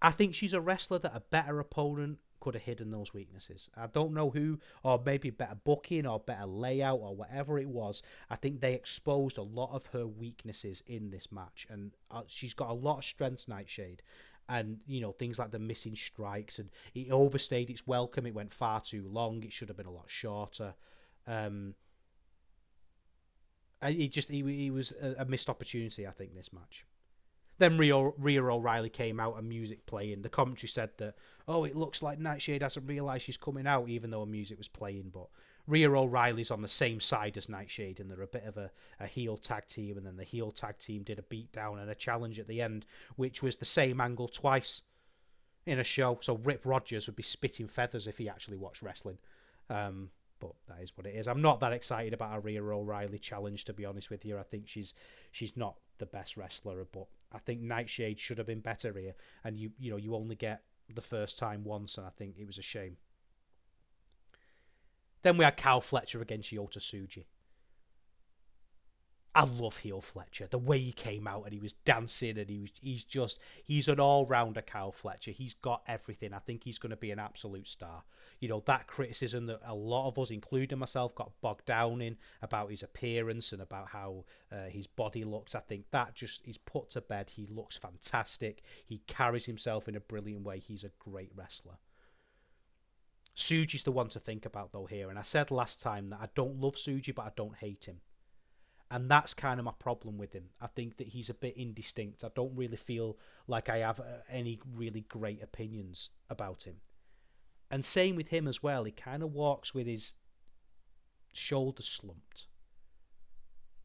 I think she's a wrestler that a better opponent could have hidden those weaknesses. I don't know who, or maybe better booking or better layout or whatever it was. I think they exposed a lot of her weaknesses in this match, and uh, she's got a lot of strengths, Nightshade. And you know things like the missing strikes, and it overstayed its welcome. It went far too long. It should have been a lot shorter. Um, he just he, he was a missed opportunity. I think this match. Then Rhea, Rhea O'Reilly came out and music playing. The commentary said that, oh, it looks like Nightshade hasn't realised she's coming out, even though her music was playing. But Rhea O'Reilly's on the same side as Nightshade, and they're a bit of a, a heel tag team. And then the heel tag team did a beatdown and a challenge at the end, which was the same angle twice in a show. So Rip Rogers would be spitting feathers if he actually watched wrestling. Um, but that is what it is. I'm not that excited about a Rhea O'Reilly challenge, to be honest with you. I think she's she's not the best wrestler, but I think Nightshade should have been better here. And you you know you only get the first time once, and I think it was a shame. Then we had Kyle Fletcher against Yota Tsuji. I love heel Fletcher. The way he came out and he was dancing and he was he's just he's an all rounder Kyle Fletcher. He's got everything. I think he's gonna be an absolute star. You know, that criticism that a lot of us, including myself, got bogged down in about his appearance and about how uh, his body looks, I think that just is put to bed. He looks fantastic. He carries himself in a brilliant way. He's a great wrestler. Tsuji's the one to think about though here, and I said last time that I don't love Tsuji, but I don't hate him and that's kind of my problem with him. I think that he's a bit indistinct. I don't really feel like I have uh, any really great opinions about him. And same with him as well. He kind of walks with his shoulders slumped.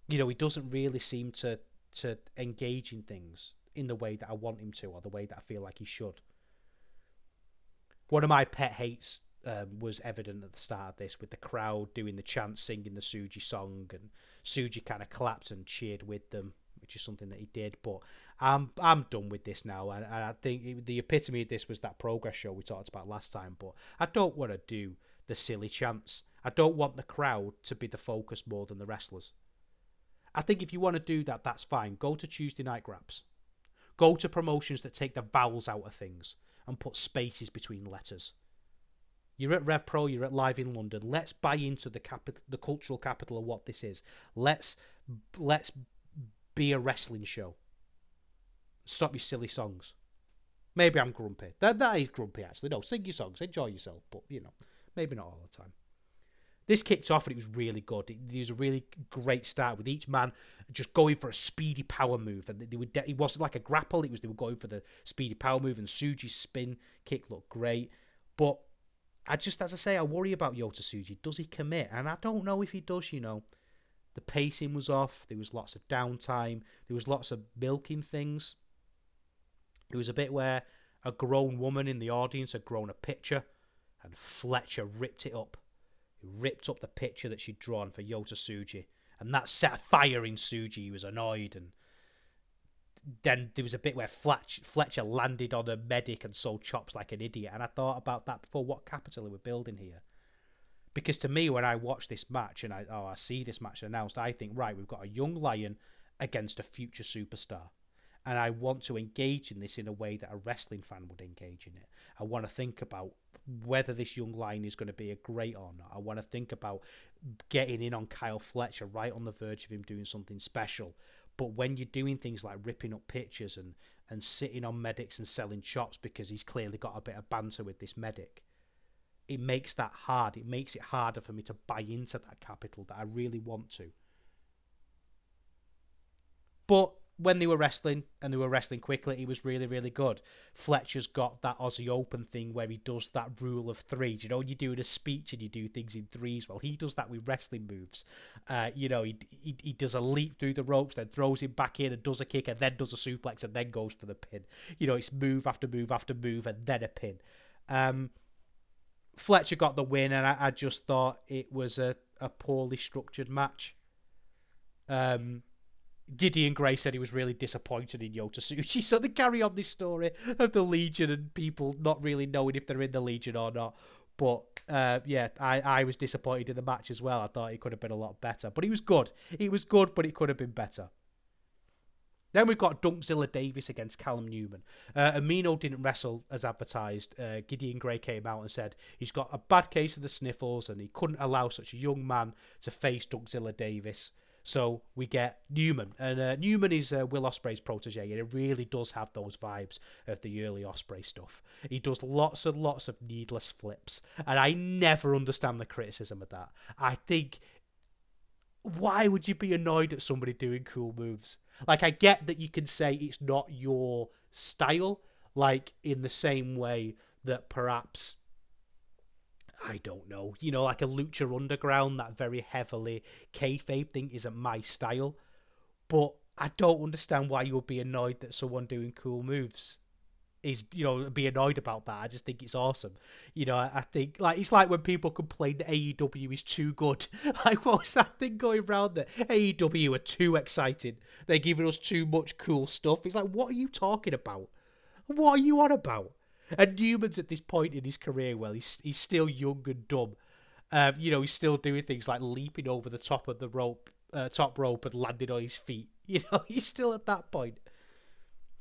You know, he doesn't really seem to to engage in things in the way that I want him to, or the way that I feel like he should. One of my pet hates um, was evident at the start of this with the crowd doing the chant, singing the Tsuji song, and Tsuji kind of clapped and cheered with them, which is something that he did. But I'm I'm done with this now, and, and I think it, the epitome of this was that progress show we talked about last time. But I don't want to do the silly chants. I don't want the crowd to be the focus more than the wrestlers. I think if you want to do that, that's fine. Go to Tuesday Night Graps. Go to promotions that take the vowels out of things and put spaces between letters. You're at Rev Pro, you're at Live in London. Let's buy into the capital, the cultural capital of what this is. Let's let's be a wrestling show. Stop your silly songs. Maybe I'm grumpy. That that is grumpy actually. No, sing your songs, enjoy yourself, but you know, maybe not all the time. This kicked off and it was really good. It, it was a really great start with each man just going for a speedy power move, and they would. De- it wasn't like a grapple. It was they were going for the speedy power move, and Tsuji's spin kick looked great, but I just, as I say, I worry about Yota Tsuji. Does he commit? And I don't know if he does, you know. The pacing was off. There was lots of downtime. There was lots of milking things. It was a bit where a grown woman in the audience had grown a picture and Fletcher ripped it up. He ripped up the picture that she'd drawn for Yota Tsuji. And that set a fire in Tsuji. He was annoyed and then there was a bit where Fletch, Fletcher landed on a medic and sold chops like an idiot. And I thought about that before. What capital are we building here? Because to me, when I watch this match and I oh I see this match announced, I think right, we've got a young lion against a future superstar, and I want to engage in this in a way that a wrestling fan would engage in it. I want to think about whether this young lion is going to be a great or not. I want to think about getting in on Kyle Fletcher right on the verge of him doing something special but when you're doing things like ripping up pictures and, and sitting on medics and selling chops because he's clearly got a bit of banter with this medic, it makes that hard. It makes it harder for me to buy into that capital that I really want to. But when they were wrestling and they were wrestling quickly, he was really, really good. Fletcher's got that Aussie Open thing where he does that rule of three. You know, you do a speech and you do things in threes. Well, he does that with wrestling moves. Uh, you know, he, he, he does a leap through the ropes, then throws him back in and does a kick and then does a suplex and then goes for the pin. You know, it's move after move after move and then a pin. Um, Fletcher got the win, and I, I just thought it was a, a poorly structured match. Um, Gideon Grey said he was really disappointed in Yota Tsuji, so they carry on this story of the Legion and people not really knowing if they're in the Legion or not. But uh, yeah, I, I was disappointed in the match as well. I thought it could have been a lot better, but it was good. It was good, but it could have been better. Then we've got Dunkzilla Davis against Callum Newman. Uh, Umino didn't wrestle as advertised. Uh, Gideon Grey came out and said he's got a bad case of the sniffles and he couldn't allow such a young man to face Dunkzilla Davis. So we get Newman, and uh, Newman is uh, Will Ospreay's protege, and it really does have those vibes of the early Ospreay stuff. He does lots and lots of needless flips, and I never understand the criticism of that. I think, why would you be annoyed at somebody doing cool moves? Like, I get that you can say it's not your style, like in the same way that perhaps I don't know, you know, like a Lucha Underground, that very heavily kayfabe thing isn't my style. But I don't understand why you would be annoyed that someone doing cool moves is, you know, be annoyed about that. I just think it's awesome. You know, I think, like, it's like when people complain that AEW is too good. Like, what was that thing going around that AEW are too exciting. They're giving us too much cool stuff. It's like, what are you talking about? What are you on about? And Newman's at this point in his career, well, he's he's still young and dumb. Um, you know, he's still doing things like leaping over the top of the rope, uh, top rope, and landing on his feet. You know, he's still at that point.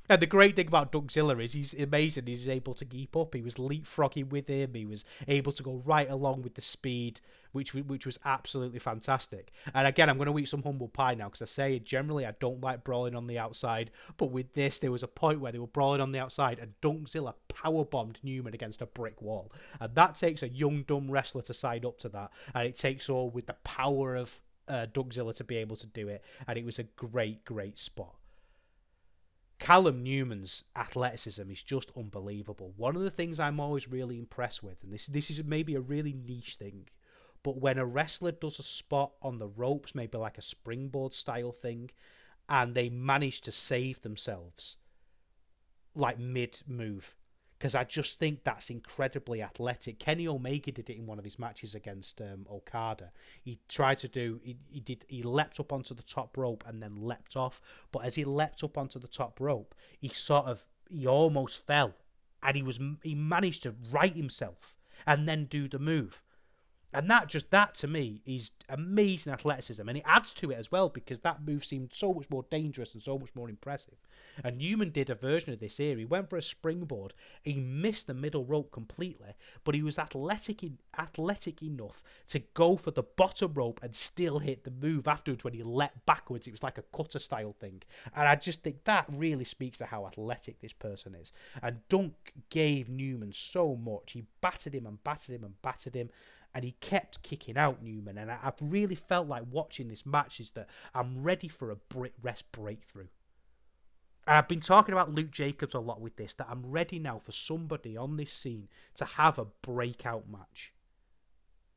And the great thing about Dunkzilla is he's amazing. He's able to keep up. He was leapfrogging with him. He was able to go right along with the speed, which which was absolutely fantastic. And again, I'm going to eat some humble pie now because I say generally I don't like brawling on the outside, but with this, there was a point where they were brawling on the outside, and Dunkzilla power bombed Newman against a brick wall, and that takes a young dumb wrestler to sign up to that, and it takes all with the power of uh, Dunkzilla to be able to do it, and it was a great, great spot. Callum Newman's athleticism is just unbelievable. One of the things I'm always really impressed with, and this this is maybe a really niche thing, but when a wrestler does a spot on the ropes, maybe like a springboard style thing, and they manage to save themselves like mid move, because I just think that's incredibly athletic. Kenny Omega did it in one of his matches against um, Okada. He tried to do he, he did he leapt up onto the top rope and then leapt off, but as he leapt up onto the top rope, he sort of he almost fell, and he was he managed to right himself and then do the move. And that just that to me is amazing athleticism, and it adds to it as well because that move seemed so much more dangerous and so much more impressive. And Newman did a version of this here. He went for a springboard. He missed the middle rope completely, but he was athletic athletic enough to go for the bottom rope and still hit the move afterwards when he leapt backwards. It was like a cutter style thing, and I just think that really speaks to how athletic this person is. And Dunk gave Newman so much. He battered him and battered him and battered him and he kept kicking out Newman. And I, have really felt like watching this match is that I'm ready for a BritWres breakthrough. I've been talking about Luke Jacobs a lot with this, that I'm ready now for somebody on this scene to have a breakout match.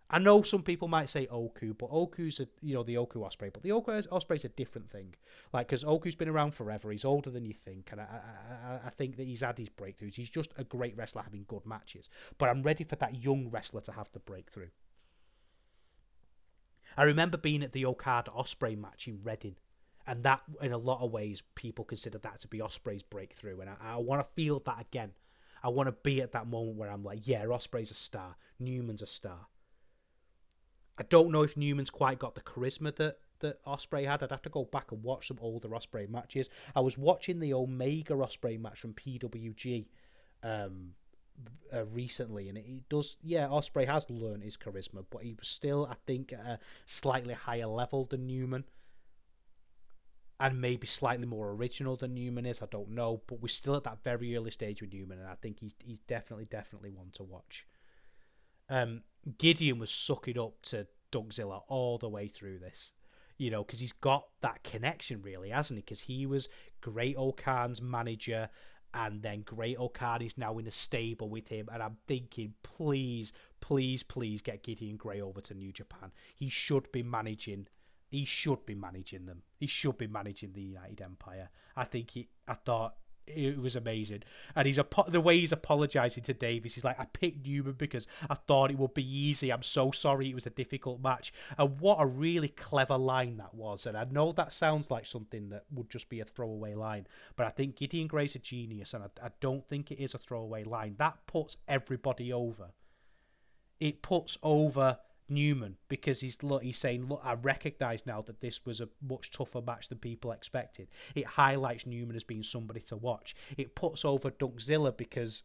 I know some people might say Oku, but Oku's a you know the Oku Ospreay, but the Oku Ospreay's a different thing. Like because Oku's been around forever, he's older than you think, and I, I I think that he's had his breakthroughs. He's just a great wrestler having good matches. But I'm ready for that young wrestler to have the breakthrough. I remember being at the Okada Ospreay match in Reading, and that in a lot of ways people consider that to be Ospreay's breakthrough, and I, I want to feel that again. I want to be at that moment where I'm like, yeah, Ospreay's a star, Newman's a star I don't know if Newman's quite got the charisma that that Ospreay had. I'd have to go back and watch some older Ospreay matches. I was watching the Omega Ospreay match from PWG um, uh, recently, and it, it, does. Yeah, Ospreay has learned his charisma, but he was still, I think, at a slightly higher level than Newman, and maybe slightly more original than Newman is. I don't know, but we're still at that very early stage with Newman, and I think he's he's definitely definitely one to watch. Um, Gideon was sucking up to Dunkzilla all the way through this. You know, because he's got that connection, really, hasn't he? Because he was Great-O-Khan's manager, and then Great-O-Khan is now in a stable with him. And I'm thinking, please, please, please get Gideon Grey over to New Japan. He should be managing. He should be managing them. He should be managing the United Empire. I think he. I thought it was amazing. And he's the way he's apologizing to Davis. He's like, I picked Newman because I thought it would be easy. I'm so sorry. It was a difficult match. And what a really clever line that was. And I know that sounds like something that would just be a throwaway line, but I think Gideon Grey's a genius, and I, I don't think it is a throwaway line. That puts everybody over. It puts over Newman because he's he's saying look I recognise now that this was a much tougher match than people expected. It highlights Newman as being somebody to watch. It puts over Dunkzilla because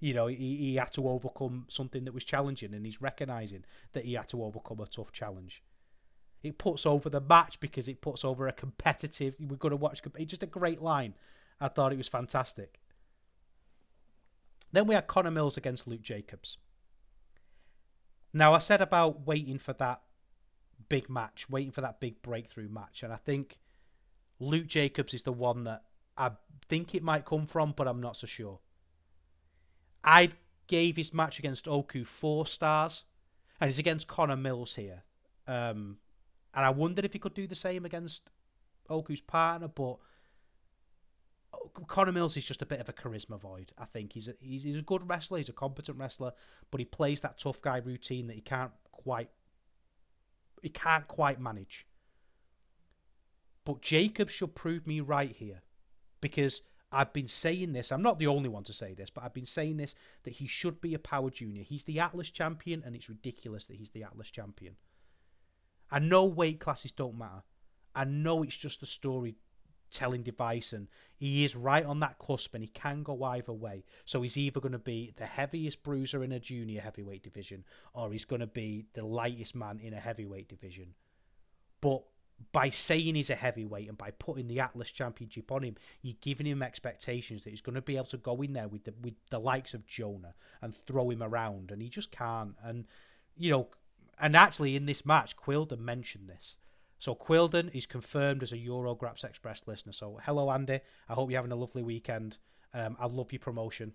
you know he, he had to overcome something that was challenging and he's recognising that he had to overcome a tough challenge. It puts over the match because it puts over a competitive. We're going to watch. It's just a great line. I thought it was fantastic. Then we had Connor Mills against Luke Jacobs. Now, I said about waiting for that big match, waiting for that big breakthrough match, and I think Luke Jacobs is the one that I think it might come from, but I'm not so sure. I gave his match against Oku four stars, and he's against Connor Mills here. Um, and I wondered if he could do the same against Oku's partner, but Connor Mills is just a bit of a charisma void. I think he's a, he's, he's a good wrestler. He's a competent wrestler, but he plays that tough guy routine that he can't quite he can't quite manage. But Jacob should prove me right here, because I've been saying this. I'm not the only one to say this, but I've been saying this that he should be a power junior. He's the Atlas champion, and it's ridiculous that he's the Atlas champion. I know weight classes don't matter. I know it's just a storytelling device, and he is right on that cusp, and he can go either way. So he's either going to be the heaviest bruiser in a junior heavyweight division, or he's going to be the lightest man in a heavyweight division. But by saying he's a heavyweight and by putting the Atlas Championship on him, you're giving him expectations that he's going to be able to go in there with the with the likes of Jonah and throw him around, and he just can't. And you know, and actually in this match, Quildan mentioned this. So Quildan is confirmed as a Eurograps Express listener. So hello, Andy. I hope you're having a lovely weekend. Um, I love your promotion.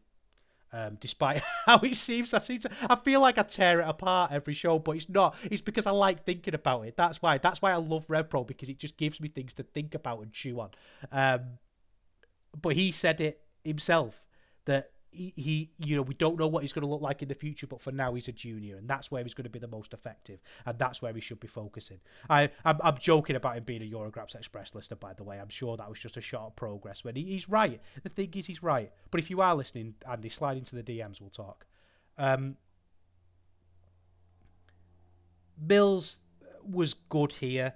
Um, despite how it seems, I seem to, I feel like I tear it apart every show, but it's not. It's because I like thinking about it. That's why. That's why I love RevPro because it just gives me things to think about and chew on. Um, but he said it himself that he, he, you know, we don't know what he's going to look like in the future, but for now he's a junior, and that's where he's going to be the most effective, and that's where he should be focusing. I, I'm, I'm joking about him being a Eurograps Express lister, by the way. I'm sure that was just a shot progress. When he, he's right, the thing is, he's right. But if you are listening, Andy, slide into the DMs. We'll talk. Um, Mills was good here.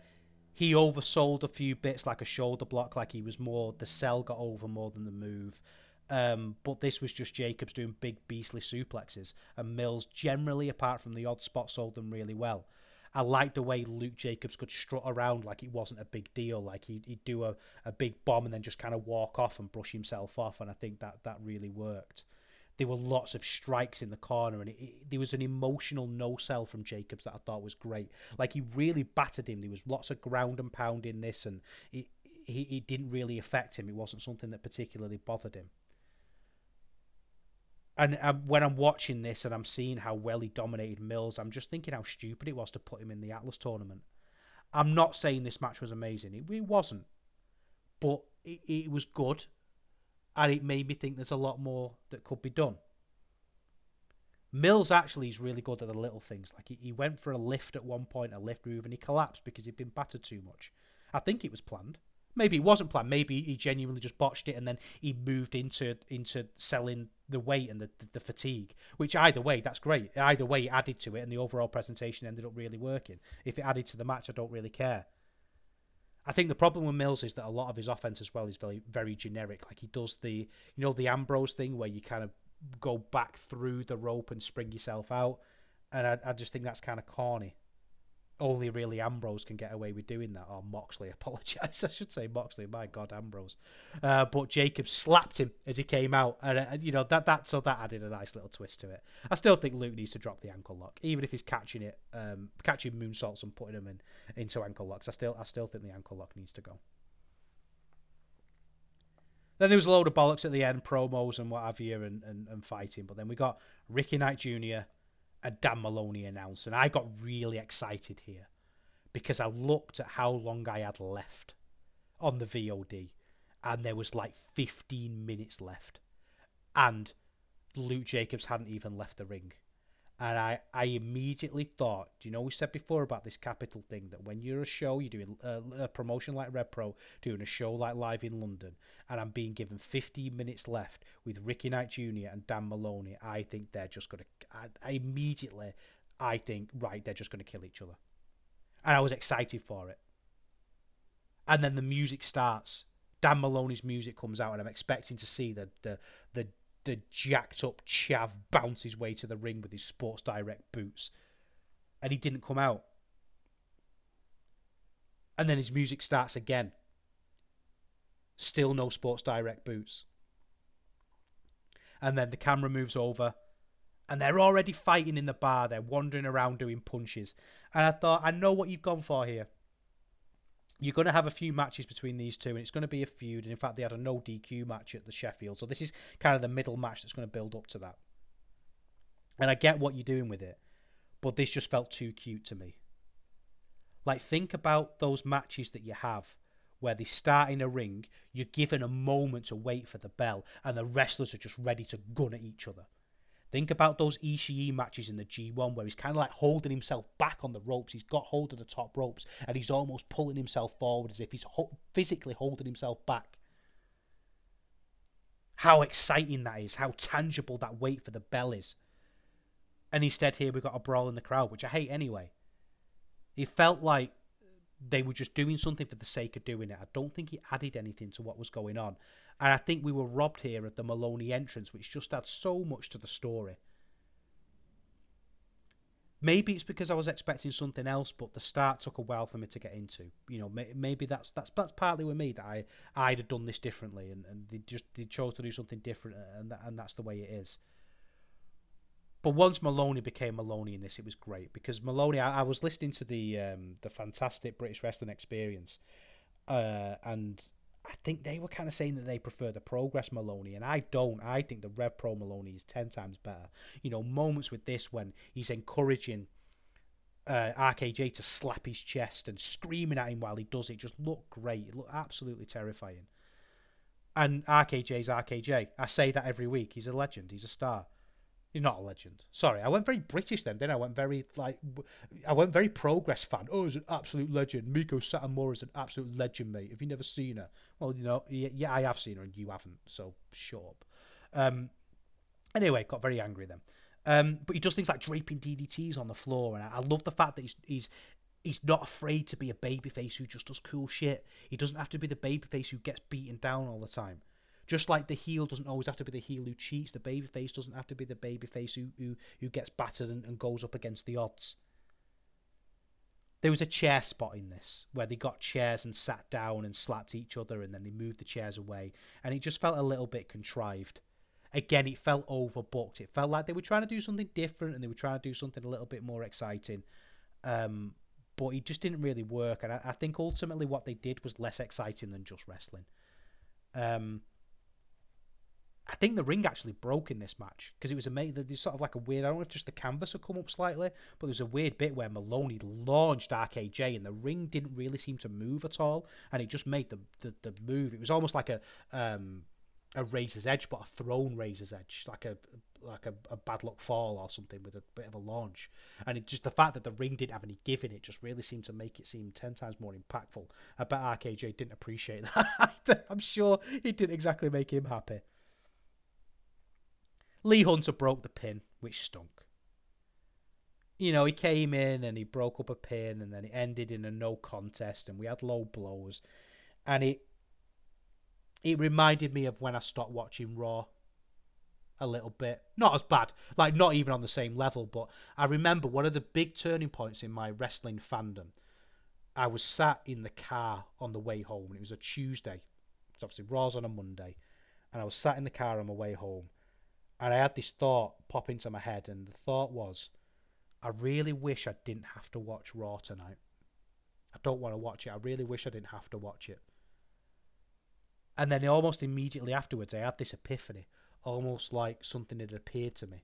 He oversold a few bits, like a shoulder block, like he was more the sell got over more than the move. Um, but this was just Jacobs doing big beastly suplexes, and Mills generally, apart from the odd spot, sold them really well. I liked the way Luke Jacobs could strut around like it wasn't a big deal, like he'd, he'd do a, a big bomb and then just kind of walk off and brush himself off, and I think that that really worked. There were lots of strikes in the corner, and it, it, there was an emotional no sell from Jacobs that I thought was great. Like he really battered him. There was lots of ground and pound in this, and it, he, it didn't really affect him. It wasn't something that particularly bothered him and when I'm watching this and I'm seeing how well he dominated Mills, I'm just thinking how stupid it was to put him in the Atlas tournament. I'm not saying this match was amazing. It, it wasn't, but it, it was good, and it made me think there's a lot more that could be done. Mills actually is really good at the little things. Like he, he went for a lift at one point, a lift move, and he collapsed because he'd been battered too much. I think it was planned. Maybe it wasn't planned. Maybe he genuinely just botched it, and then he moved into into selling the weight and the, the, the fatigue. Which either way, that's great. Either way, it added to it, and the overall presentation ended up really working. If it added to the match, I don't really care. I think the problem with Mills is that a lot of his offense as well is very very generic. Like he does the you know the Ambrose thing where you kind of go back through the rope and spring yourself out, and I, I just think that's kind of corny only really Ambrose can get away with doing that. Or Moxley, apologise. I should say Moxley. My God, Ambrose. Uh, but Jacob slapped him as he came out, and uh, you know that that so that added a nice little twist to it. I still think Luke needs to drop the ankle lock, even if he's catching it, um, catching moonsaults and putting them in into ankle locks. I still I still think the ankle lock needs to go. Then there was a load of bollocks at the end, promos and what have you, and, and, and fighting. But then we got Ricky Knight Jr a Dan Moloney announced, and I got really excited here because I looked at how long I had left on the VOD, and there was like 15 minutes left, and Luke Jacobs hadn't even left the ring. And I, I immediately thought, do you know we said before about this capital thing that when you're a show, you're doing uh, a, a promotion like RevPro, doing a show like Live in London, and I'm being given 15 minutes left with Ricky Knight Jr. and Dan Moloney, I think they're just going to, I, I immediately, I think, right, they're just going to kill each other. And I was excited for it. And then the music starts. Dan Moloney's music comes out, and I'm expecting to see the the the the jacked up chav bounce his way to the ring with his Sports Direct boots. And he didn't come out. And then his music starts again. Still no Sports Direct boots. And then the camera moves over. And they're already fighting in the bar. They're wandering around doing punches. And I thought, I know what you've gone for here you're going to have a few matches between these two, and it's going to be a feud. And in fact, they had a no DQ match at the Sheffield, so this is kind of the middle match that's going to build up to that. And I get what you're doing with it, but this just felt too cute to me. Like, think about those matches that you have where they start in a ring, you're given a moment to wait for the bell, and the wrestlers are just ready to gun at each other. Think about those Ishii matches in the G1 where he's kind of like holding himself back on the ropes. He's got hold of the top ropes and he's almost pulling himself forward as if he's ho- physically holding himself back. how exciting that is, how tangible that wait for the bell is. And instead, here we got a brawl in the crowd, which I hate anyway. It felt like they were just doing something for the sake of doing it. I don't think it added anything to what was going on. And I think we were robbed here at the Moloney entrance, which just adds so much to the story. Maybe it's because I was expecting something else, but the start took a while for me to get into. You know, maybe that's that's that's partly with me that I I'd have done this differently, and, and they just they chose to do something different, and that, and that's the way it is. But once Moloney became Moloney in this, it was great because Moloney. I, I was listening to the um, the fantastic British wrestling experience, uh, and I think they were kind of saying that they prefer the Progress Moloney, and I don't. I think the Rev Pro Moloney is 10 times better. You know, moments with this when he's encouraging uh, RKJ to slap his chest and screaming at him while he does it just look great. It looked absolutely terrifying. And RKJ's RKJ. I say that every week. He's a legend. He's a star. He's not a legend. Sorry, I went very British then. Then I went very like, I went very progress fan. Oh, he's an absolute legend. Meiko Satomura is an absolute legend, mate. Have you never seen her? Well, you know, yeah, I have seen her, and you haven't. So shut up. Um, anyway, got very angry then. Um, but he does things like draping DDTs on the floor, and I, I love the fact that he's he's he's not afraid to be a babyface who just does cool shit. He doesn't have to be the babyface who gets beaten down all the time. Just like the heel doesn't always have to be the heel who cheats, the babyface doesn't have to be the babyface who, who, who gets battered and, and goes up against the odds. There was a chair spot in this where they got chairs and sat down and slapped each other and then they moved the chairs away. And it just felt a little bit contrived. Again, it felt overbooked. It felt like they were trying to do something different and they were trying to do something a little bit more exciting. Um, but it just didn't really work. And I, I, think ultimately what they did was less exciting than just wrestling. Um, I think the ring actually broke in this match because it was amazing. There's sort of like a weird. I don't know if just the canvas had come up slightly, but there's a weird bit where Moloney launched RKJ and the ring didn't really seem to move at all, and it just made the the, the move. It was almost like a um a razor's edge, but a thrown razor's edge, like a like a, a bad luck fall or something with a bit of a launch. And it just the fact that the ring didn't have any give in it just really seemed to make it seem ten times more impactful. I bet RKJ didn't appreciate that. I'm sure it didn't exactly make him happy. Lee Hunter broke the pin, which stunk. You know, he came in and he broke up a pin and then it ended in a no contest and we had low blows. And it it reminded me of when I stopped watching Raw a little bit. Not as bad, like not even on the same level, but I remember one of the big turning points in my wrestling fandom. I was sat in the car on the way home, and it was a Tuesday. It's obviously Raw's on a Monday, and I was sat in the car on my way home, and I had this thought pop into my head, and the thought was, I really wish I didn't have to watch Raw tonight. I don't want to watch it. I really wish I didn't have to watch it. And then almost immediately afterwards, I had this epiphany, almost like something had appeared to me.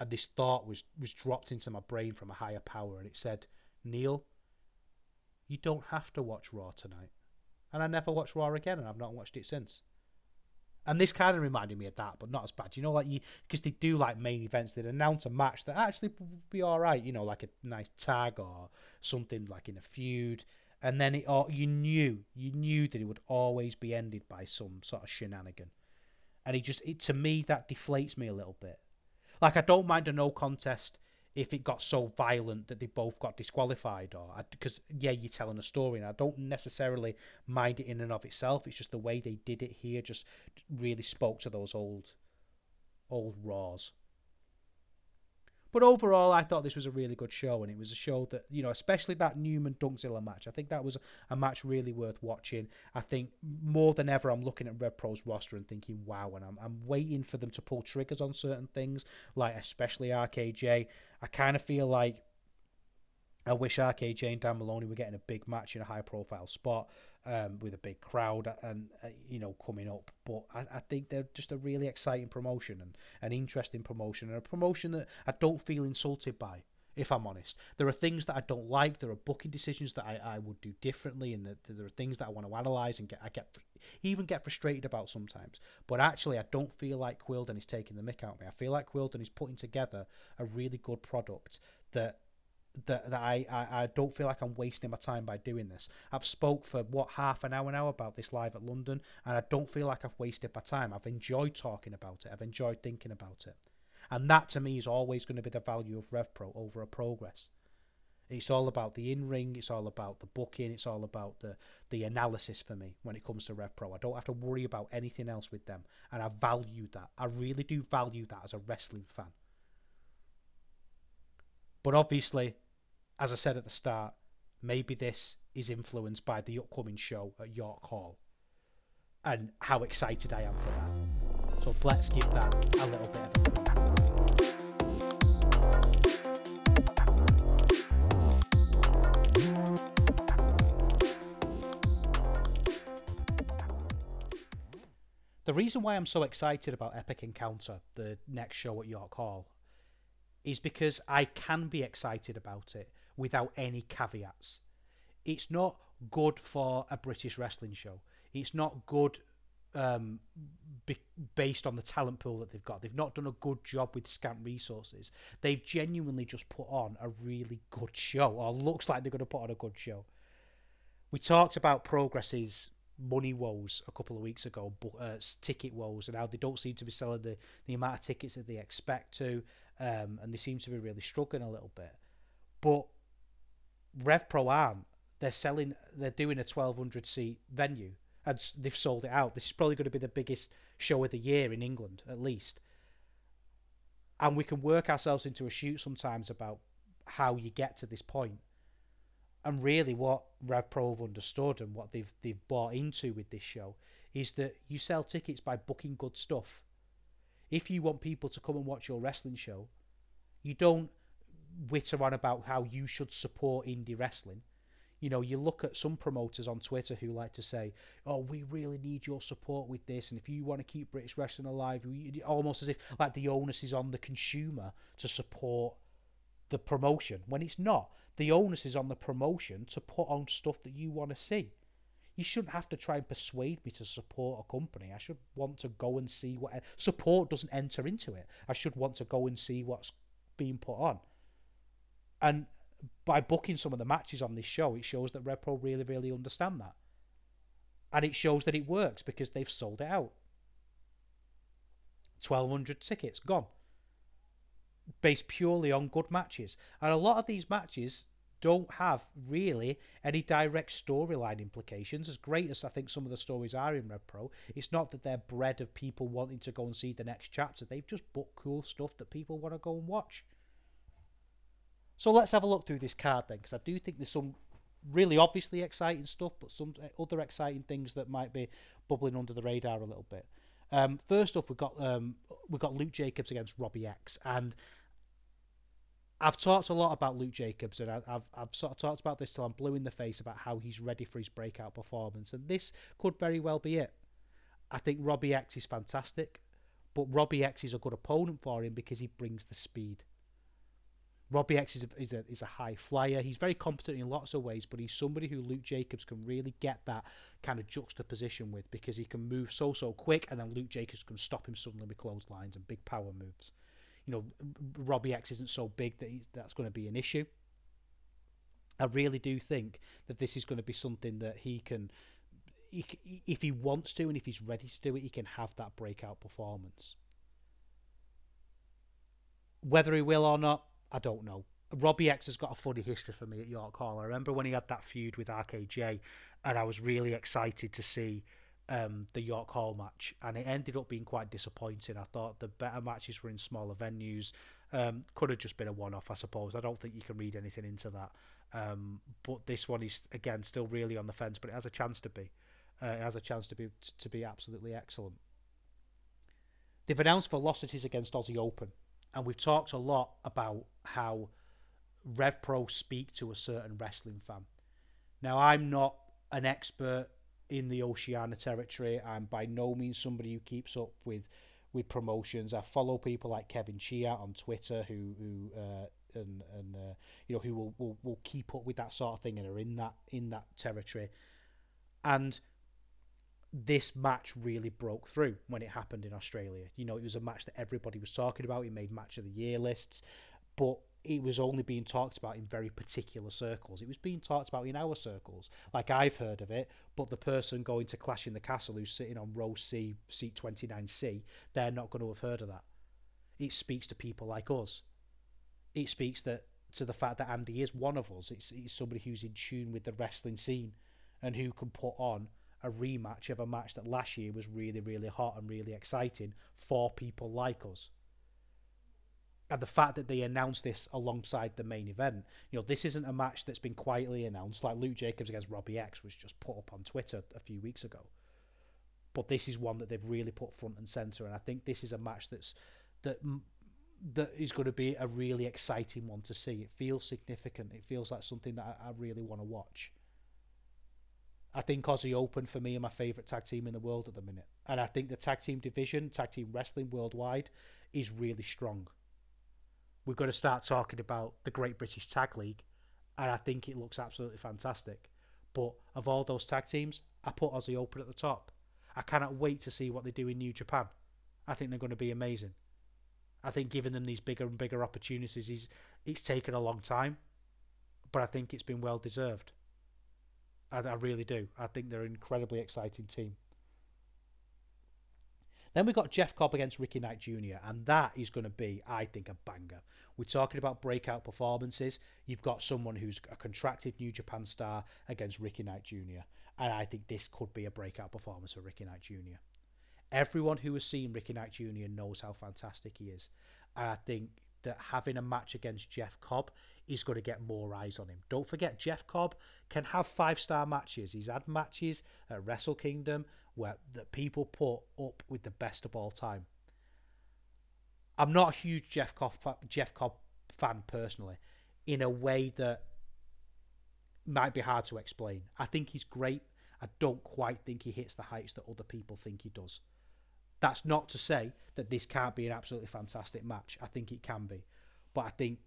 And this thought was, was dropped into my brain from a higher power, and it said, Neil, you don't have to watch Raw tonight. And I never watched Raw again, and I've not watched it since. And this kind of reminded me of that, but not as bad. You know, like you, because they do like main events, they'd announce a match that actually would be all right. You know, like a nice tag or something like in a feud, and then it you knew, you knew that it would always be ended by some sort of shenanigan. And it just, it to me, that deflates me a little bit. Like I don't mind a no contest if it got so violent that they both got disqualified or because yeah you're telling a story and i don't necessarily mind it in and of itself it's just the way they did it here just really spoke to those old old raws but overall, I thought this was a really good show, and it was a show that you know, especially that Newman Dunkzilla match. I think that was a match really worth watching. I think more than ever, I'm looking at RevPro's roster and thinking, wow, and I'm I'm waiting for them to pull triggers on certain things, like especially RKJ. I kind of feel like I wish RKJ and Dan Moloney were getting a big match in a high profile spot um, with a big crowd and uh, you know coming up. But I, I, think they're just a really exciting promotion and an interesting promotion and a promotion that I don't feel insulted by. If I'm honest, there are things that I don't like. There are booking decisions that I, I would do differently, and that there are things that I want to analyze and get I get even get frustrated about sometimes. But actually, I don't feel like Quildan is taking the mick out of me. I feel like Quildan is putting together a really good product that that, that I, I, I don't feel like I'm wasting my time by doing this. I've spoke for what half an hour now about this live at London, and I don't feel like I've wasted my time. I've enjoyed talking about it. I've enjoyed thinking about it, and that to me is always going to be the value of RevPro over a Progress. It's all about the in ring. It's all about the booking. It's all about the the analysis for me when it comes to RevPro. I don't have to worry about anything else with them, and I value that. I really do value that as a wrestling fan. But obviously, as I said at the start, maybe this is influenced by the upcoming show at York Hall and how excited I am for that. So let's give that a little bit of a The reason why I'm so excited about Epic Encounter, the next show at York Hall, is because I can be excited about it without any caveats. It's not good for a British wrestling show. It's not good um, be- based on the talent pool that they've got. They've not done a good job with scant resources. They've genuinely just put on a really good show, or looks like they're going to put on a good show. We talked about Progress's money woes a couple of weeks ago, but uh, ticket woes, and how they don't seem to be selling the, the amount of tickets that they expect to, um, and they seem to be really struggling a little bit. But RevPro aren't. They're selling. They're doing a 1,200 seat venue, and they've sold it out. This is probably going to be the biggest show of the year in England, at least. And we can work ourselves into a shoot sometimes about how you get to this point. And really, what Rev Pro have understood and what they've they've bought into with this show is that you sell tickets by booking good stuff. If you want people to come and watch your wrestling show, you don't witter on about how you should support indie wrestling. You know, you look at some promoters on Twitter who like to say, "Oh, we really need your support with this," and if you want to keep British wrestling alive, we, almost as if like the onus is on the consumer to support the promotion when it's not. The onus is on the promotion to put on stuff that you want to see. You shouldn't have to try and persuade me to support a company. I should want to go and see what support doesn't enter into it. I should want to go and see what's being put on. And by booking some of the matches on this show, it shows that RevPro really, really understand that. And it shows that it works because they've sold it out. 1,200 tickets gone. Based purely on good matches. And a lot of these matches don't have really any direct storyline implications. As great as I think some of the stories are in RevPro, it's not that they're bred of people wanting to go and see the next chapter. They've just booked cool stuff that people want to go and watch. So let's have a look through this card then, because I do think there's some really obviously exciting stuff, but some other exciting things that might be bubbling under the radar a little bit. Um, first off, we've got um, we've got Luke Jacobs against Robbie X, and I've talked a lot about Luke Jacobs, and I've I've sort of talked about this till I'm blue in the face about how he's ready for his breakout performance, and this could very well be it. I think Robbie X is fantastic, but Robbie X is a good opponent for him because he brings the speed. Robbie X is a, is a, is a high flyer. He's very competent in lots of ways, but he's somebody who Luke Jacobs can really get that kind of juxtaposition with because he can move so so quick, and then Luke Jacobs can stop him suddenly with clotheslines and big power moves. You know, Robbie X isn't so big that that's going to be an issue. I really do think that this is going to be something that he can, he, if he wants to and if he's ready to do it, he can have that breakout performance. Whether he will or not, I don't know. Robbie X has got a funny history for me at York Hall. I remember when he had that feud with RKJ, and I was really excited to see um, the York Hall match, and it ended up being quite disappointing. I thought the better matches were in smaller venues. Um, could have just been a one-off, I suppose. I don't think you can read anything into that. Um, but this one is again still really on the fence, but it has a chance to be. Uh, it has a chance to be to be absolutely excellent. They've announced velocities against Aussie Open and we've talked a lot about how RevPro speak to a certain wrestling fan. Now, I'm not an expert in the Oceania territory. I'm by no means somebody who keeps up with with promotions. I follow people like Kevin Chia on Twitter who who uh, and and uh, you know who will, will will keep up with that sort of thing and are in that in that territory. And this match really broke through when it happened in Australia. You know, it was a match that everybody was talking about. It made match of the year lists, but it was only being talked about in very particular circles. It was being talked about in our circles. Like I've heard of it, but the person going to Clash in the Castle who's sitting on row C, seat 29C, they're not going to have heard of that. It speaks to people like us. It speaks that to the fact that Andy is one of us. It's, it's somebody who's in tune with the wrestling scene and who can put on a rematch of a match that last year was really, really hot and really exciting for people like us. And the fact that they announced this alongside the main event, you know, this isn't a match that's been quietly announced like Luke Jacobs against Robbie X was just put up on Twitter a few weeks ago. But this is one that they've really put front and center, and I think this is a match that's that that is going to be a really exciting one to see. It feels significant. It feels like something that I, I really want to watch. I think Aussie Open for me are my favourite tag team in the world at the minute. And I think the tag team division, tag team wrestling worldwide, is really strong. We've got to start talking about the Great British Tag League, and I think it looks absolutely fantastic. But of all those tag teams, I put Aussie Open at the top. I cannot wait to see what they do in New Japan. I think they're going to be amazing. I think giving them these bigger and bigger opportunities is it's taken a long time, but I think it's been well deserved. I, I really do. I think they're an incredibly exciting team. Then we got Jeff Cobb against Ricky Knight Jr., and that is going to be, I think, a banger. We're talking about breakout performances. You've got someone who's a contracted New Japan star against Ricky Knight Jr., and I think this could be a breakout performance for Ricky Knight Jr. Everyone who has seen Ricky Knight Jr. knows how fantastic he is, and I think that having a match against Jeff Cobb is going to get more eyes on him. Don't forget, Jeff Cobb can have five star matches. He's had matches at Wrestle Kingdom where that people put up with the best of all time. I'm not a huge Jeff Cobb Jeff Cobb fan personally, in a way that might be hard to explain. I think he's great. I don't quite think he hits the heights that other people think he does. That's not to say that this can't be an absolutely fantastic match. I think it can be, but I think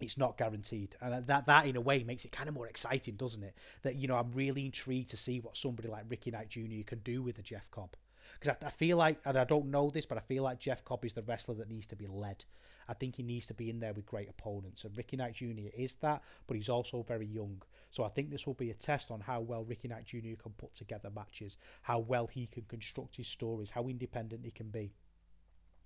it's not guaranteed, and that that in a way makes it kind of more exciting, doesn't it? That you know I'm really intrigued to see what somebody like Ricky Knight Jr. can do with a Jeff Cobb, because I, I feel like, and I don't know this, but I feel like Jeff Cobb is the wrestler that needs to be led. I think he needs to be in there with great opponents. And Ricky Knight Jr. is that, but he's also very young. So I think this will be a test on how well Ricky Knight Jr. can put together matches, how well he can construct his stories, how independent he can be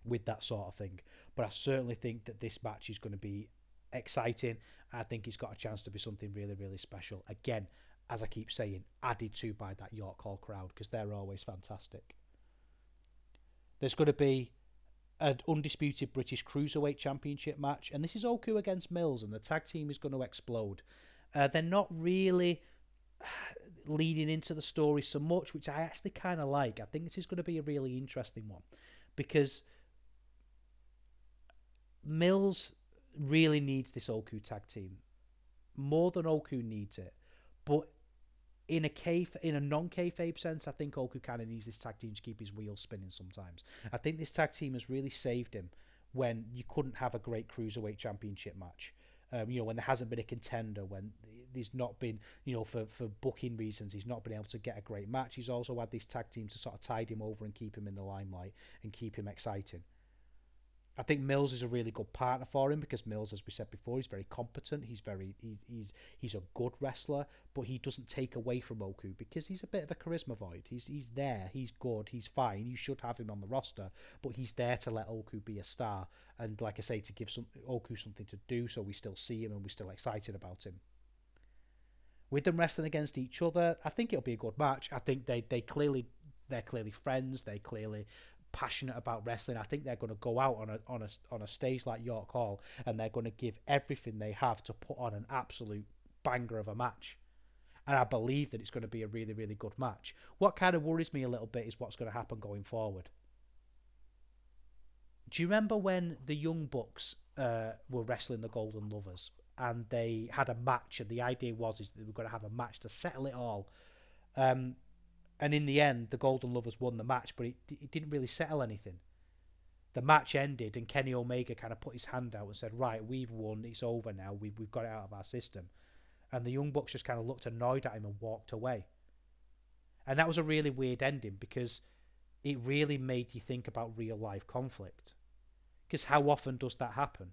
with that sort of thing. But I certainly think that this match is going to be exciting. I think it's got a chance to be something really, really special. Again, as I keep saying, added to by that York Hall crowd because they're always fantastic. There's going to be an undisputed British Cruiserweight Championship match, and this is Oku against Mills, and the tag team is going to explode. Uh, they're not really leading into the story so much, which I actually kind of like. I think this is going to be a really interesting one because Mills really needs this Oku tag team more than Oku needs it, but in a in a non kayfabe sense, I think Oku kind of needs this tag team to keep his wheels spinning sometimes. I think this tag team has really saved him when you couldn't have a great cruiserweight championship match. Um, you know, when there hasn't been a contender, when there's not been, you know, for, for booking reasons, he's not been able to get a great match. He's also had this tag team to sort of tide him over and keep him in the limelight and keep him exciting. I think Mills is a really good partner for him because Mills, as we said before, he's very competent. He's very he's he's, he's a good wrestler, but he doesn't take away from Oku because he's a bit of a charisma void. He's he's there. He's good. He's fine. You should have him on the roster, but he's there to let Oku be a star and, like I say, to give some Oku something to do, so we still see him and we're still excited about him. With them wrestling against each other, I think it'll be a good match. I think they they clearly they're clearly friends. They clearly passionate about wrestling. I think they're going to go out on a on a on a stage like York Hall and they're going to give everything they have to put on an absolute banger of a match. And I believe that it's going to be a really really good match. What kind of worries me a little bit is what's going to happen going forward. Do you remember when the Young Bucks uh, were wrestling the Golden Lovers and they had a match and the idea was is they were going to have a match to settle it all. Um, and in the end, the Golden Lovers won the match, but it, it didn't really settle anything. The match ended, and Kenny Omega kind of put his hand out and said, Right, we've won, it's over now, we've, we've got it out of our system. And the Young Bucks just kind of looked annoyed at him and walked away. And that was a really weird ending because it really made you think about real life conflict. Because how often does that happen?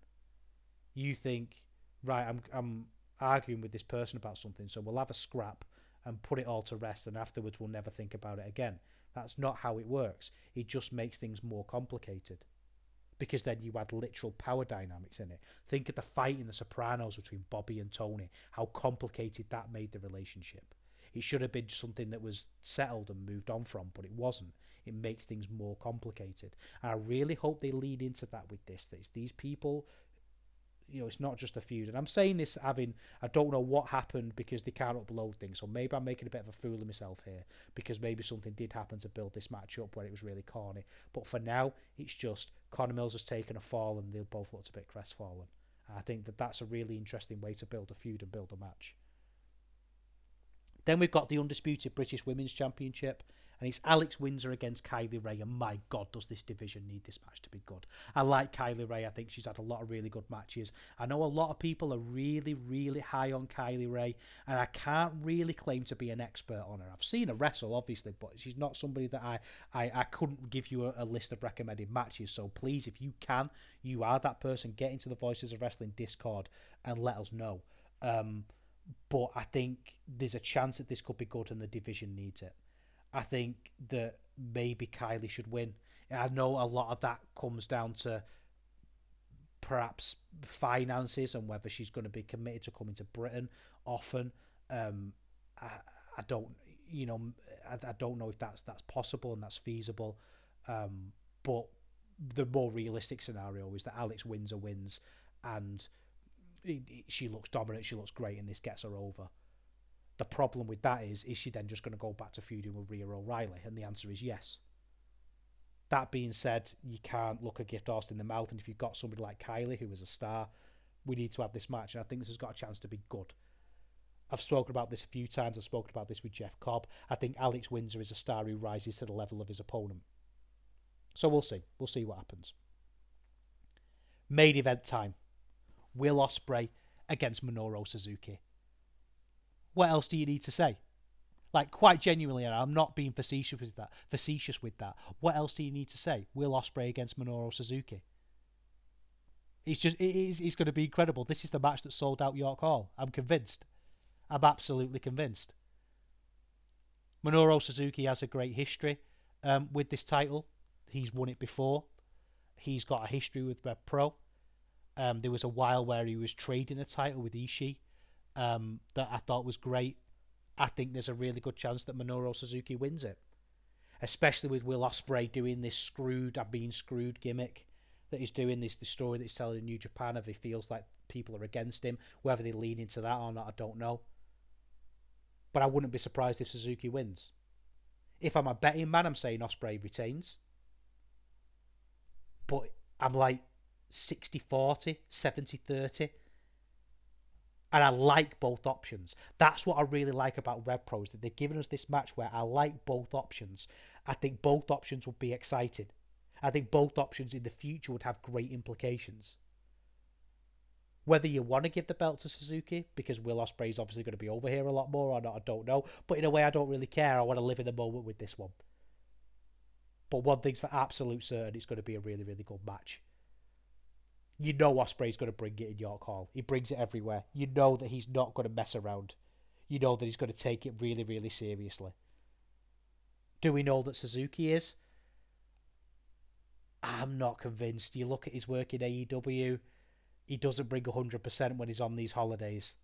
You think, right, I'm I'm arguing with this person about something, so we'll have a scrap and put it all to rest, and afterwards we'll never think about it again. That's not how it works. It just makes things more complicated. Because then you add literal power dynamics in it. Think of the fight in The Sopranos between Bobby and Tony, how complicated that made the relationship. It should have been something that was settled and moved on from, but it wasn't. It makes things more complicated. And I really hope they lead into that with this. That it's these people you know, it's not just a feud. And I'm saying this having I don't know what happened because they can't upload things. So maybe I'm making a bit of a fool of myself here because maybe something did happen to build this match up where it was really corny. But for now, it's just Connor Mills has taken a fall and they both looked a bit crestfallen. And I think that that's a really interesting way to build a feud and build a match. Then we've got the undisputed British Women's Championship and it's Alex Windsor against Kylie Rae. And my God, does this division need this match to be good? I like Kylie Rae. I think she's had a lot of really good matches. I know a lot of people are really, really high on Kylie Rae, and I can't really claim to be an expert on her. I've seen her wrestle, obviously, but she's not somebody that I I, I couldn't give you a, a list of recommended matches. So please, if you can, you are that person. Get into the Voices of Wrestling Discord and let us know. Um, but I think there's a chance that this could be good and the division needs it. I think that maybe Kylie should win. I know a lot of that comes down to perhaps finances and whether she's going to be committed to coming to Britain often. Um, I, I don't, you know, I, I don't know if that's that's possible and that's feasible. Um, but the more realistic scenario is that Alex wins or wins, and it, it, she looks dominant. She looks great, and this gets her over. The problem with that is, is she then just going to go back to feuding with Rhia O'Reilly? And the answer is yes. That being said, you can't look a gift horse in the mouth. And if you've got somebody like Kylie, who is a star, we need to have this match. And I think this has got a chance to be good. I've spoken about this a few times. I've spoken about this with Jeff Cobb. I think Alex Windsor is a star who rises to the level of his opponent. So we'll see. We'll see what happens. Main event time. Will Ospreay against Minoru Suzuki what else do you need to say? Like quite genuinely, and I'm not being facetious with that. Facetious with that. What else do you need to say? Will Ospreay against Minoru Suzuki? It's just it is it's going to be incredible. This is the match that sold out York Hall. I'm convinced. I'm absolutely convinced. Minoru Suzuki has a great history um, with this title. He's won it before. He's got a history with Rev Pro. Um, there was a while where he was trading the title with Ishii um, that I thought was great. I think there's a really good chance that Minoru Suzuki wins it, especially with Will Ospreay doing this screwed, I've been screwed gimmick that he's doing. This the story that he's telling in New Japan. If he feels like people are against him, whether they lean into that or not, I don't know. But I wouldn't be surprised if Suzuki wins. If I'm a betting man, I'm saying Ospreay retains. But I'm like 60 40, 70 30 and I like both options. That's what I really like about RevPro is that they've given us this match where I like both options. I think both options would be exciting. I think both options in the future would have great implications. Whether you want to give the belt to Suzuki because Will Ospreay is obviously going to be over here a lot more or not, I don't know. But in a way, I don't really care. I want to live in the moment with this one. But one thing's for absolute certain: it's going to be a really, really good match you know Ospreay's going to bring it in York Hall. He brings it everywhere. You know that he's not going to mess around. You know that he's going to take it really, really seriously. Do we know that Suzuki is? I'm not convinced. You look at his work in AEW, he doesn't bring 100% when he's on these holidays.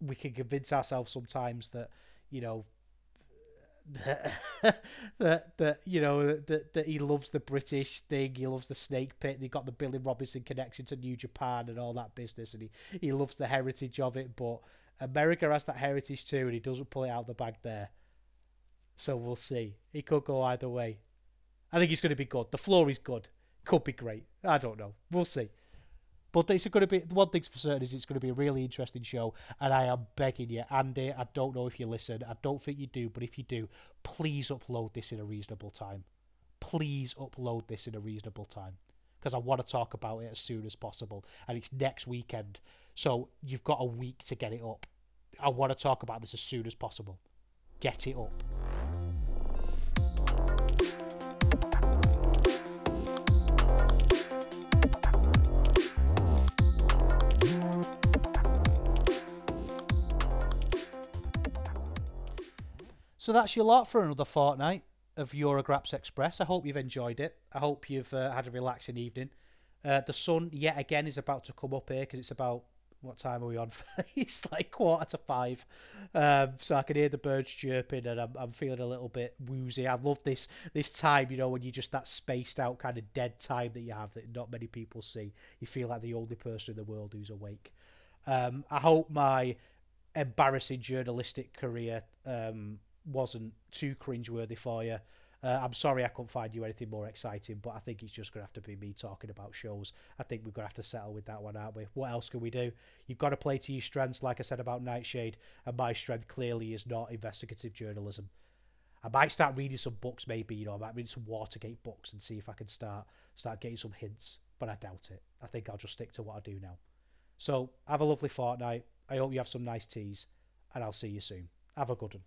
We can convince ourselves sometimes that, you know, that, that you know that that he loves the British thing, he loves the snake pit, he got the Billy Robinson connection to New Japan and all that business, and he he loves the heritage of it. But America has that heritage too, and he doesn't pull it out of the bag there. So we'll see. He could go either way. I think he's going to be good. The floor is good. Could be great. I don't know. We'll see. But it's going to be one thing's for certain is it's going to be a really interesting show, and I am begging you, Andy. I don't know if you listen. I don't think you do, but if you do, please upload this in a reasonable time. Please upload this in a reasonable time because I want to talk about it as soon as possible, and it's next weekend, so you've got a week to get it up. I want to talk about this as soon as possible. Get it up. So that's your lot for another fortnight of Eurograps Express. I hope you've enjoyed it. I hope you've uh, had a relaxing evening. Uh, the sun, yet again, is about to come up here because it's about what time are we on? it's like quarter to five. Um, so I can hear the birds chirping and I'm, I'm feeling a little bit woozy. I love this this time, you know, when you're just that spaced out kind of dead time that you have that not many people see. You feel like the only person in the world who's awake. Um, I hope my embarrassing journalistic career um, wasn't too cringeworthy for you. Uh, I'm sorry I couldn't find you anything more exciting, but I think it's just going to have to be me talking about shows. I think we're going to have to settle with that one, aren't we? What else can we do? You've got to play to your strengths, like I said about Nightshade, and my strength clearly is not investigative journalism. I might start reading some books, maybe, you know, I might read some Watergate books and see if I can start start getting some hints, but I doubt it. I think I'll just stick to what I do now. So, have a lovely fortnight. I hope you have some nice teas, and I'll see you soon. Have a good one.